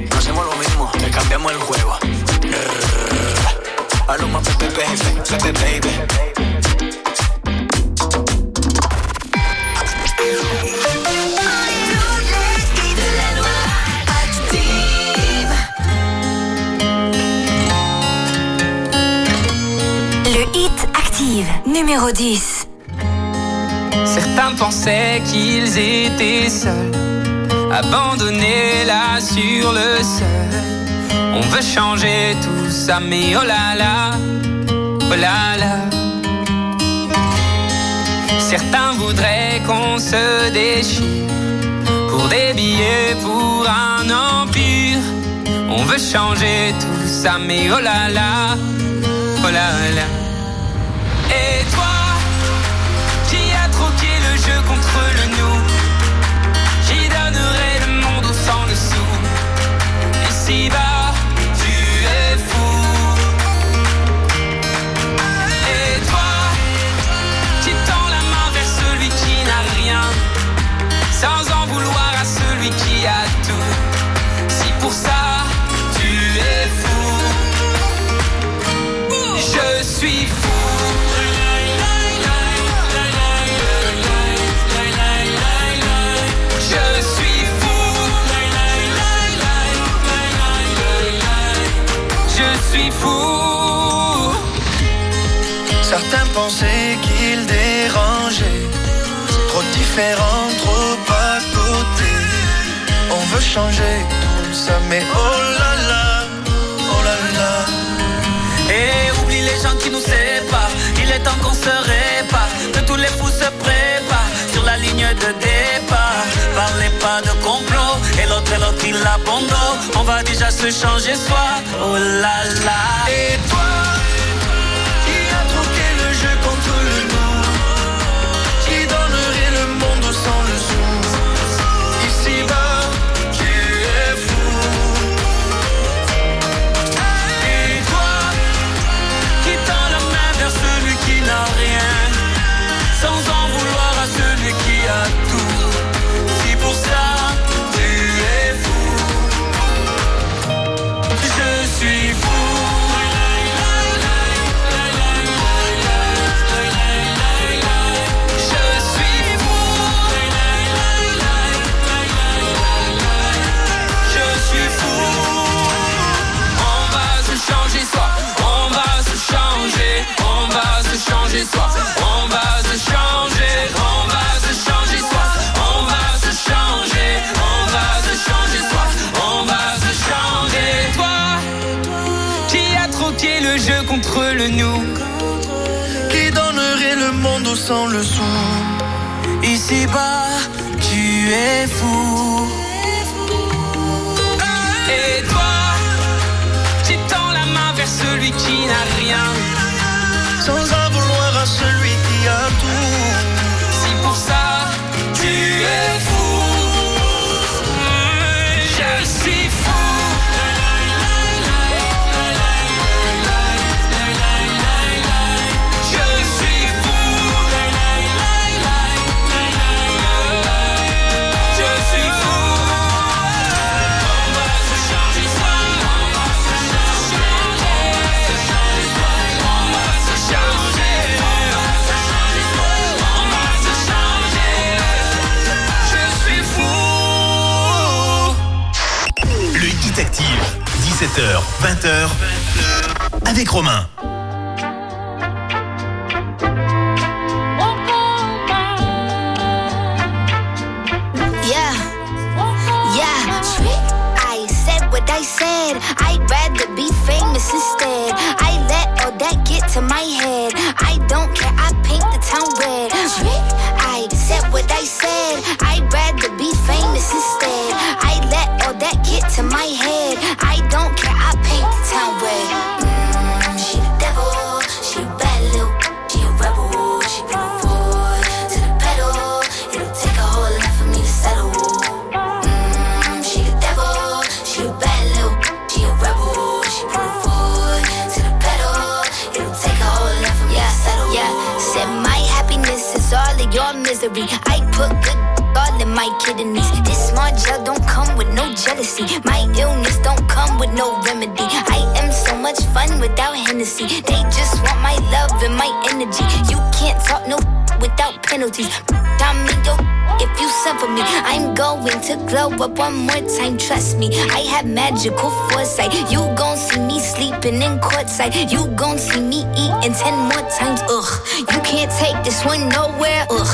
No hacemos lo mismo, le cambiamos el juego. A lo más pepe, pepe, baby. numéro 10. Certains pensaient qu'ils étaient seuls abandonner là sur le sol, On veut changer tout ça, mais oh là là, oh là là. Certains voudraient qu'on se déchire pour des billets, pour un empire. On veut changer tout ça, mais oh là là, oh là là. certains pensaient qu'il dérangeait. Trop différent, trop à côté. On veut changer tout ça, mais oh là là, oh là là. Et oublie les gens qui nous séparent. Il est temps qu'on se répare. Que tous les fous se préparent sur la ligne de départ. Parlez pas de complot. Et l'autre, et l'autre, il abandonne. On va déjà se changer soi. Oh là là. Et toi sans le son. Ici-bas, tu es fou. Et toi, tu tends la main vers celui qui n'a rien. Sans en vouloir à celui qui 17h, 20h, avec Romain. I put good all in my kidneys. This smart gel don't come with no jealousy. My illness don't come with no remedy. I am so much fun without Hennessy. They just want my love and my energy. You can't talk no without penalties. Domino, if you suffer me. I'm going to glow up one more time, trust me. I have magical foresight. You gon' see me sleeping in courtside. You gon' see me eating ten more times, ugh. You can't take this one nowhere, ugh.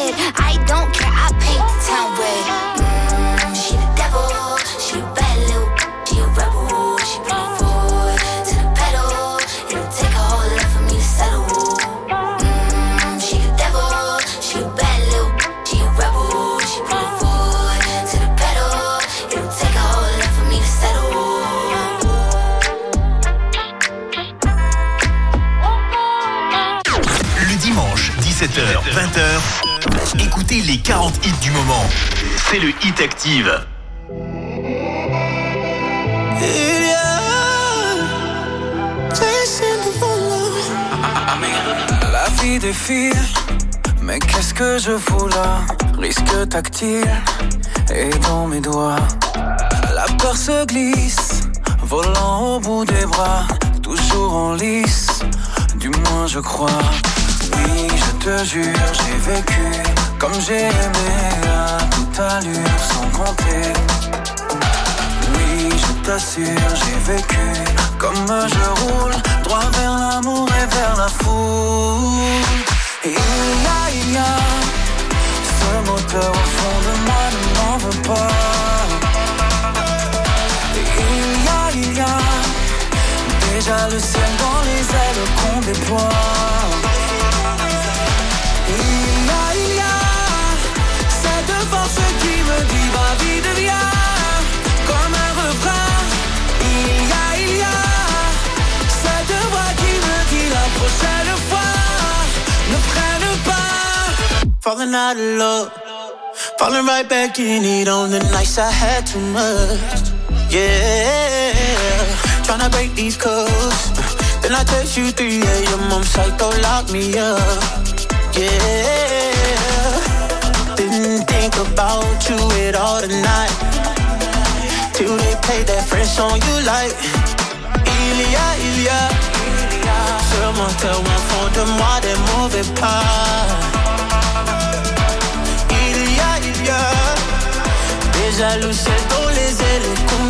Les 40 hits du moment. C'est le Hit Active. Il y a La vie défile, mais qu'est-ce que je fous là? Risque tactile et dans mes doigts. La peur se glisse, volant au bout des bras, toujours en lice, du moins je crois. Oui, je te jure, j'ai vécu comme j'ai aimé à toute allure, sans compter. Oui, je t'assure, j'ai vécu comme je roule, droit vers l'amour et vers la foule. Il a, il a ce moteur au fond de moi ne m'en veut pas. Il y a, il y a déjà le ciel dans les ailes qu'on déploie. Il y a, il y a Falling out of love, falling right back in it on the nights I had too much. Yeah, tryna break these codes. Then I text you 3 a.m. I'm psycho, lock me up. Yeah, think about you at all tonight. Till they play that French song you like? Il y a, il y a ce moteur au fond de moi des mauvais pas. Il y a, il y a déjà le ciel dans les ailes qu'on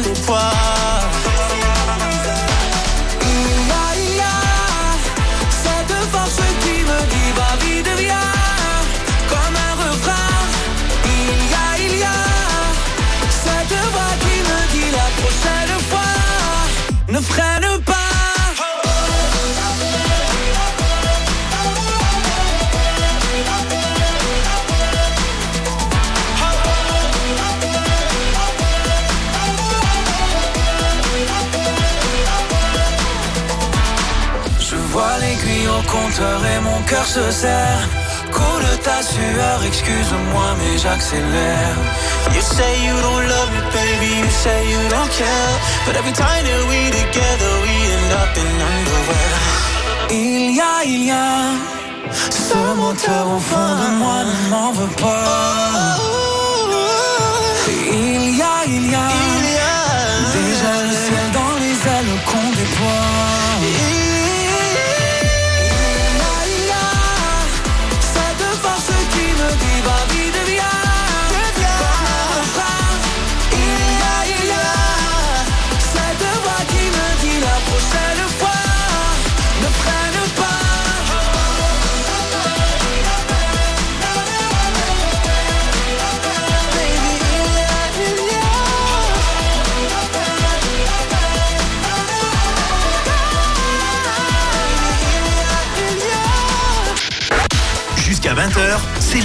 compteur et mon cœur se serre. Coule ta sueur, excuse-moi, mais j'accélère. You say you don't love me, baby, you say you don't care. But every time that we together, we end up in underwear. Il y a, il y a ce moteur au fond de moi, ne m'en veux pas.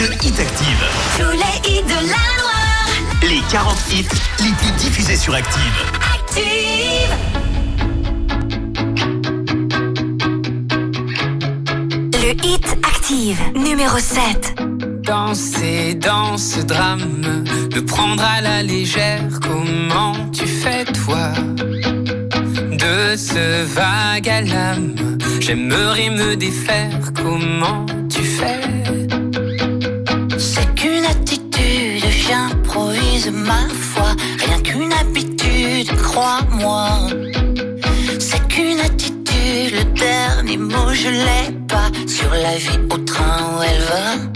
Le Hit Active. Tous les hits de la Loire. Les 40 hits les plus diffusés sur Active. Active. Le hit Active, numéro 7. Danser dans ce drame, le prendre à la légère, comment tu fais toi? De ce vague à l'âme, j'aimerais me défaire, comment tu fais? Je l'ai pas. Sur la vie au train où elle va.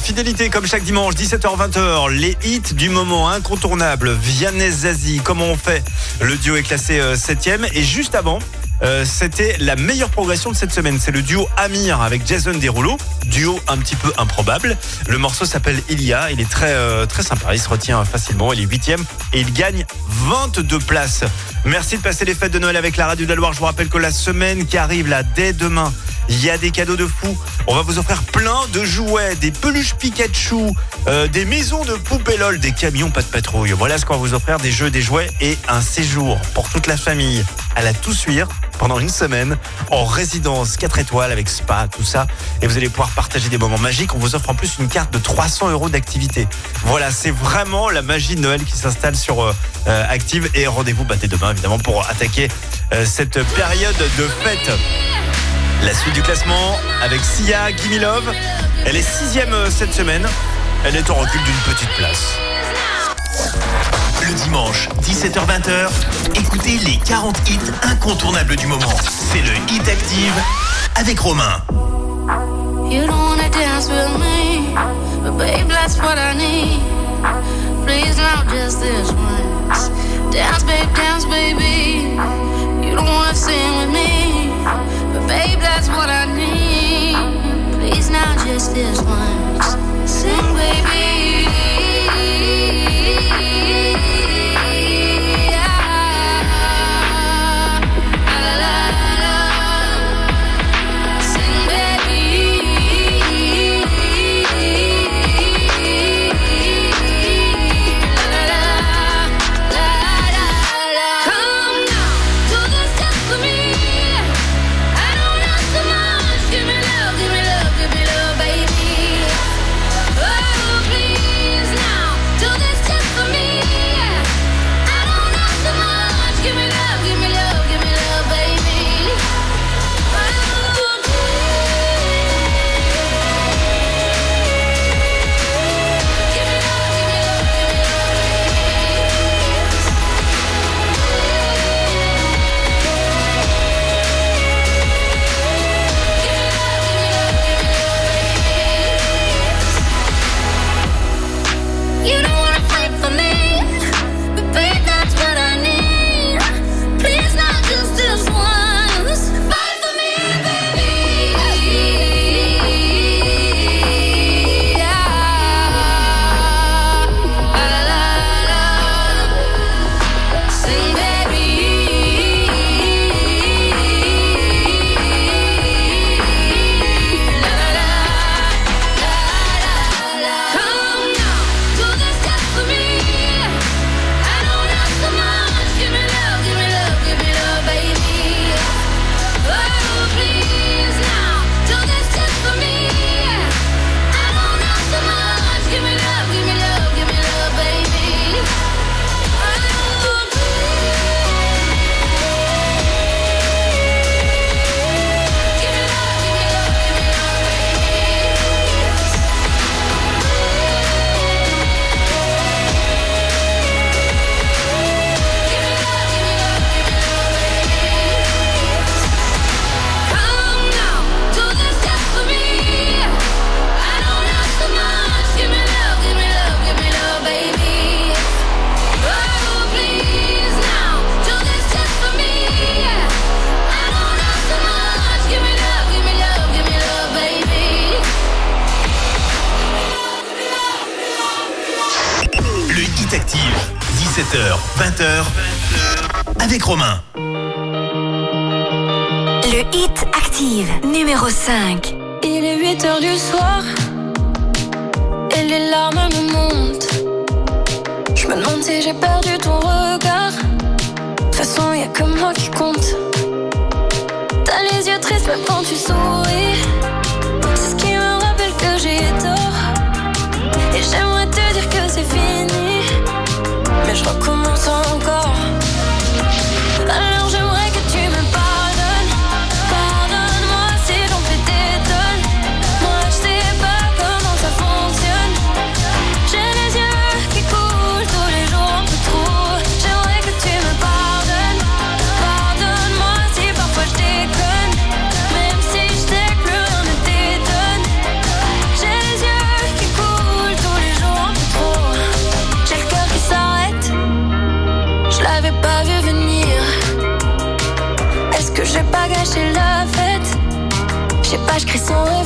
Fidélité comme chaque dimanche 17h-20h. Les hits du moment incontournables. Vianney Zazie, comment on fait? Le duo est classé 7ème et juste avant euh, c'était la meilleure progression de cette semaine. C'est le duo Amir avec Jason Derulo. Duo un petit peu improbable. Le morceau s'appelle Ilia. Il est très, euh, sympa. Il se retient facilement. Il est huitième et il gagne 22 places. Merci de passer les fêtes de Noël avec la radio de. Je vous rappelle que la semaine qui arrive là, dès demain, Il y a des cadeaux de fou. On va vous offrir plein de jouets, des peluches Pikachu, euh, des maisons de poupées LOL, des camions pas de patrouille. Voilà ce qu'on va vous offrir, des jeux, des jouets et un séjour pour toute la famille à la Toussuire pendant une semaine en résidence 4 étoiles avec spa, tout ça. Et vous allez pouvoir partager des moments magiques. On vous offre en plus une carte de 300 euros d'activité. Voilà, c'est vraiment la magie de Noël qui s'installe sur euh, euh, Active. Et rendez-vous bah, dès demain, évidemment, pour attaquer cette période de fête. La suite du classement avec Sia Gimilov. Elle est sixième euh, cette semaine. Elle est en recul d'une petite place. Le dimanche, 17h-20h, écoutez les 40 hits incontournables du moment. C'est le Hit Active avec Romain. You don't dance with me, but babe, that's what I need. Please, not just this once. Dance, babe, dance, baby. You don't wanna sing with me, babe, that's what I need. Please, not just this once. Sing, baby. 17h, 20h, avec Romain. Le hit active numéro 5. Il est 8 heures du soir et les larmes me montent. Je me demande si j'ai perdu ton regard. De toute façon, y a que moi qui compte. T'as les yeux tristes même quand tu souris. Je recommence Je sais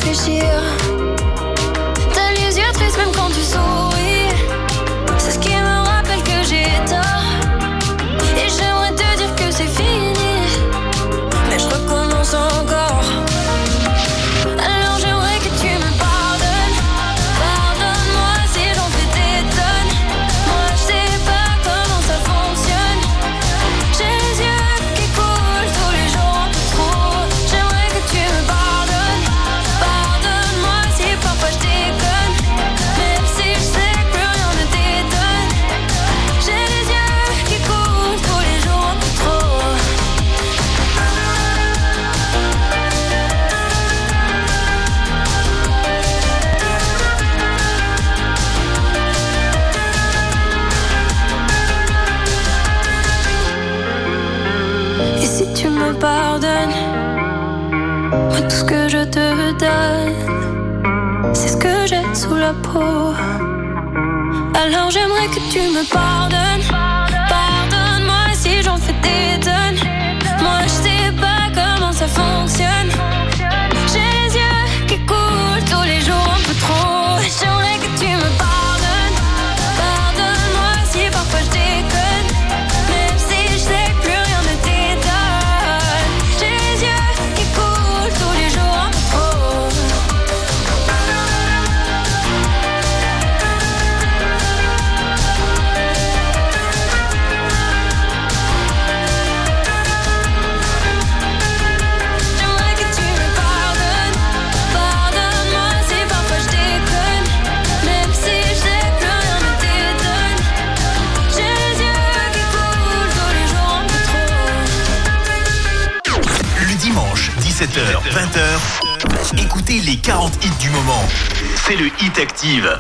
c'est ce que j'ai sous la peau. Alors j'aimerais que tu me pardonnes. Pardonne-moi si j'en fais des tonnes. Moi je sais pas comment ça fonctionne. J'ai les yeux qui coulent tous les jours. 20h, écoutez les 40 hits du moment. C'est le Hit Active.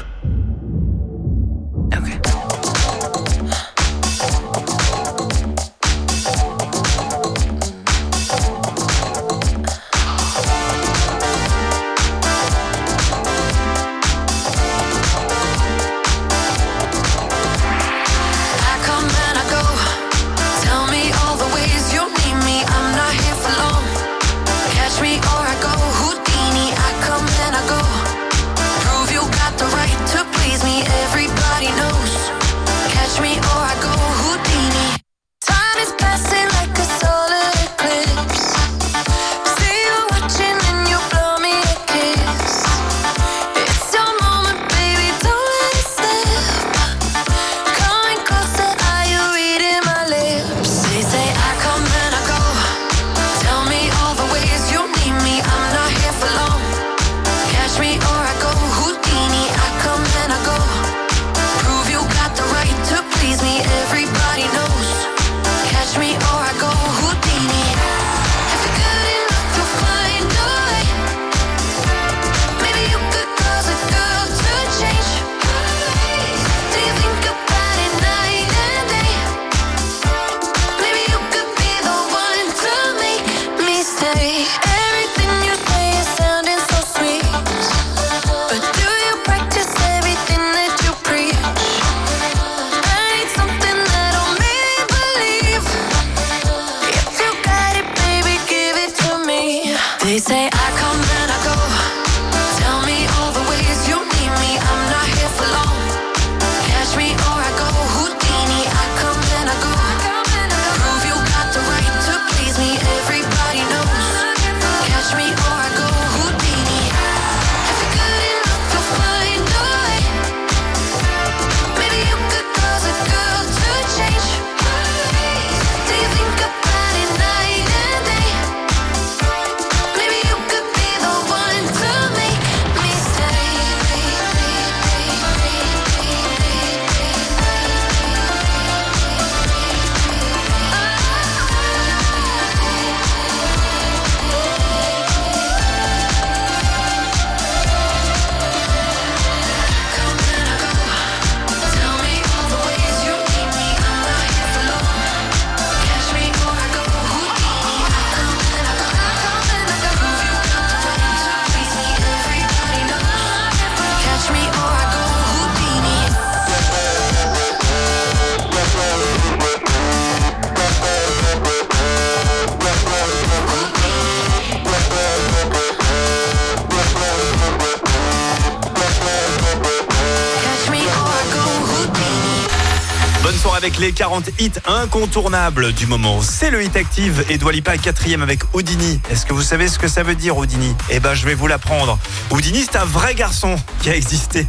40 hits incontournables du moment. C'est le hit active et Dwalipa quatrième avec Houdini. Est-ce que vous savez ce que ça veut dire Houdini? Eh ben je vais vous l'apprendre. Houdini c'est un vrai garçon qui a existé.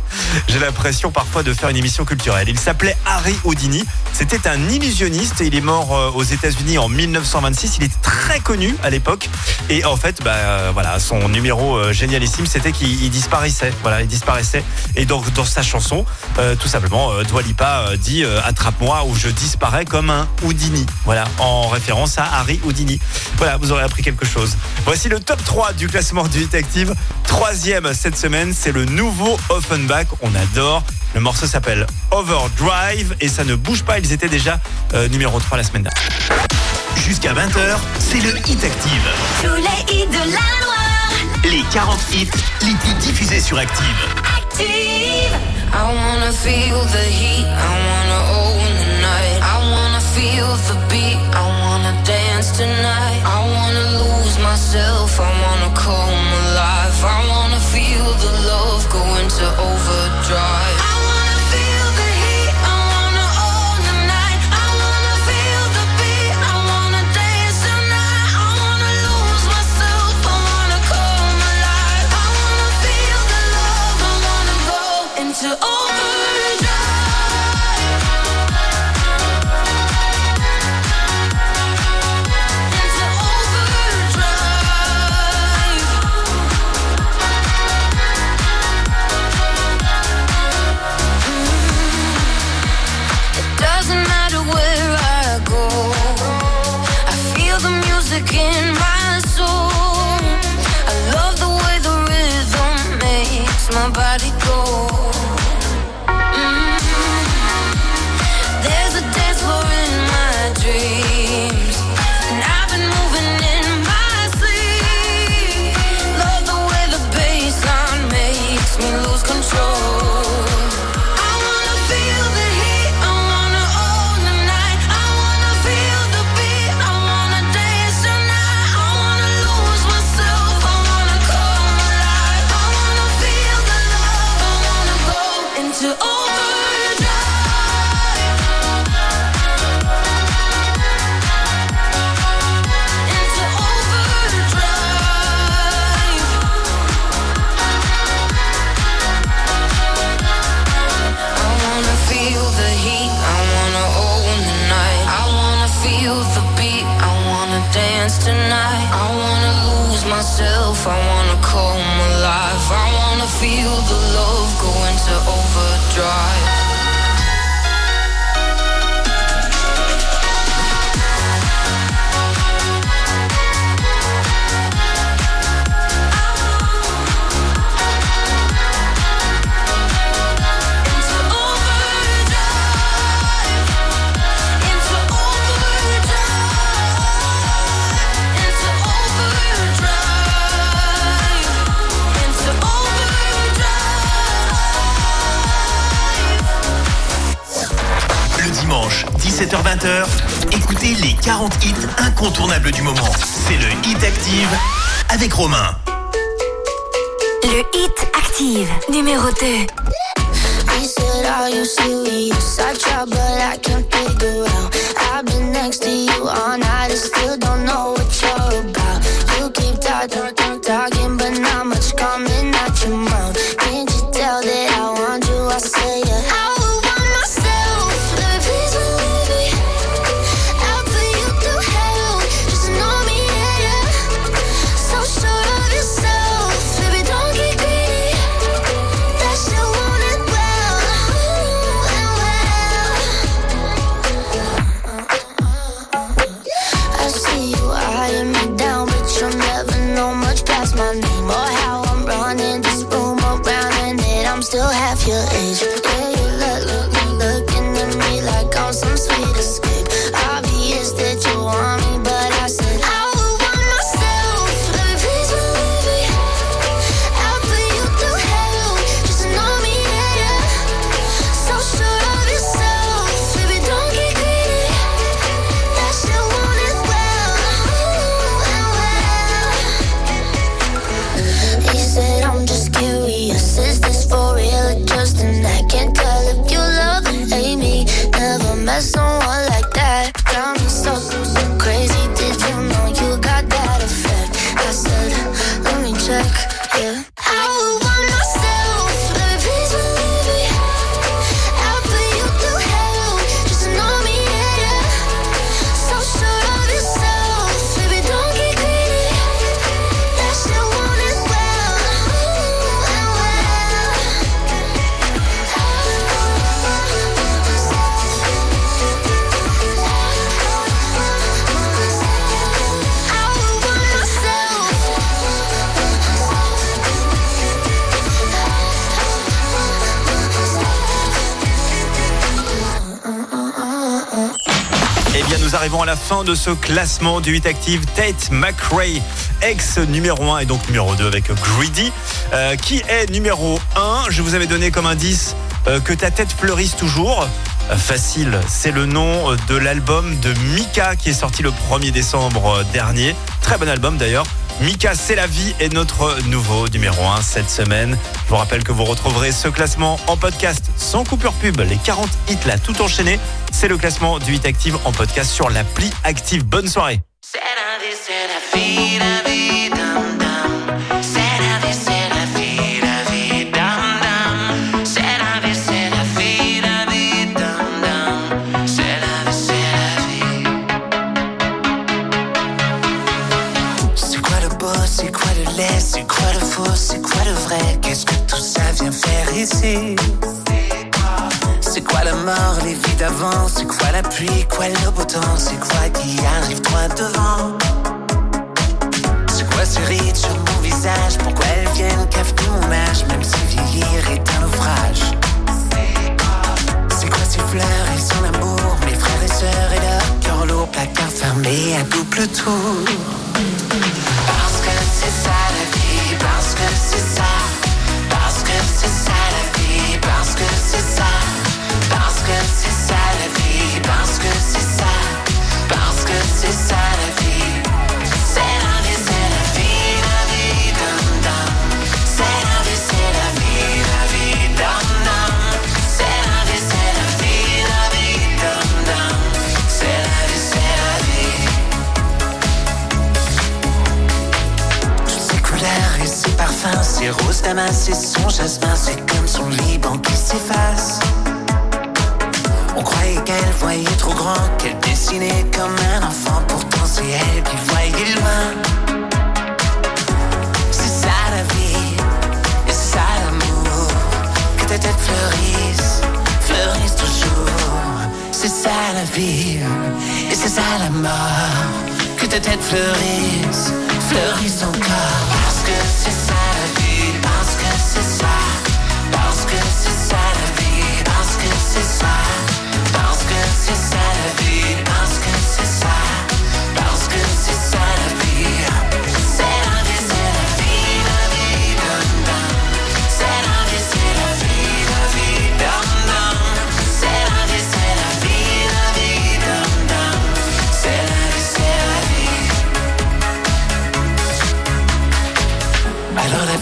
J'ai l'impression parfois de faire une émission culturelle. Il s'appelait Harry Houdini. C'était un illusionniste et il est mort euh, aux États-Unis en 1926. Il était connu à l'époque. Et en fait, bah, voilà, son numéro euh, génialissime, c'était qu'il disparaissait. Voilà, il disparaissait. Et donc, dans sa chanson, euh, tout simplement, euh, Dwalipa euh, dit Attrape-moi ou je disparais comme un Houdini. Voilà, en référence à Harry Houdini. Voilà, vous aurez appris quelque chose. Voici le top 3 du classement du Detective. Troisième cette semaine, c'est le nouveau Offenbach. On adore. Le morceau s'appelle Overdrive et ça ne bouge pas. Ils étaient déjà numéro 3 la semaine dernière. Jusqu'à 20h, c'est le Hit Active. Tous les hits de la Loire. Les 40 hits les plus diffusés sur Active. Active. I wanna feel the heat, I wanna own the night. I wanna feel the beat, I wanna dance tonight. I wanna lose myself, I wanna come alive. I wanna feel the love go into overdrive. De ce classement du 8 Active. Tate McRae, ex numéro 1 et donc numéro 2 avec Greedy. Euh, qui est numéro 1 Je vous avais donné comme indice euh, que ta tête fleurisse toujours. Facile, c'est le nom de l'album de Mika qui est sorti le 1er décembre euh, dernier. Très bon album d'ailleurs. Mika, c'est la vie est notre nouveau numéro 1 cette semaine. Je vous rappelle que vous retrouverez ce classement en podcast sans coupure pub. Les 40 hits là, tout enchaîné. C'est le classement du Hit Active en podcast sur l'appli Active. Bonne soirée. C'est quoi la mort, les vies d'avant? C'est quoi la pluie, quoi le beau temps? C'est quoi qui arrive droit devant? C'est quoi ces rides sur mon visage? Pourquoi elles viennent cafeter mon âge? Même si vieillir est un naufrage C'est quoi ces fleurs? Et son amour Mes frères et sœurs et leur cœur lourd Placard fermé à double tour. Parce que c'est ça la vie, parce que c'est ça, parce que c'est ça que c'est ça, parce que c'est ça la vie, parce que c'est ça, parce que c'est ça la vie. C'est la vie, c'est la vie, la vie, dum dum. C'est la vie, c'est la vie, la vie, dum dum. C'est la vie, la vie, la vie. C'est la vie, la vie. Toutes ces couleurs et ces parfums, ces roses damas et son jasmin, c'est qui s'efface. On croyait qu'elle voyait trop grand, qu'elle dessinait comme un enfant, pourtant c'est elle qui voyait loin. C'est ça la vie, et c'est ça l'amour, que ta tête fleurisse, fleurisse toujours. C'est ça la vie, et c'est ça la mort, que ta tête fleurisse, fleurisse encore. C'est ça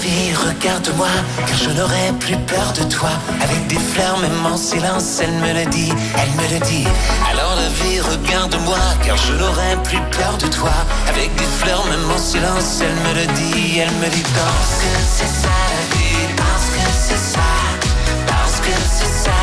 vie, regarde-moi, car je n'aurai plus peur de toi. Avec des fleurs, même en silence, elle me le dit, elle me le dit. Alors la vie, regarde-moi, car je n'aurai plus peur de toi. Avec des fleurs, même en silence, elle me le dit, elle me dit. Parce que c'est ça la vie, parce que c'est ça, parce que c'est ça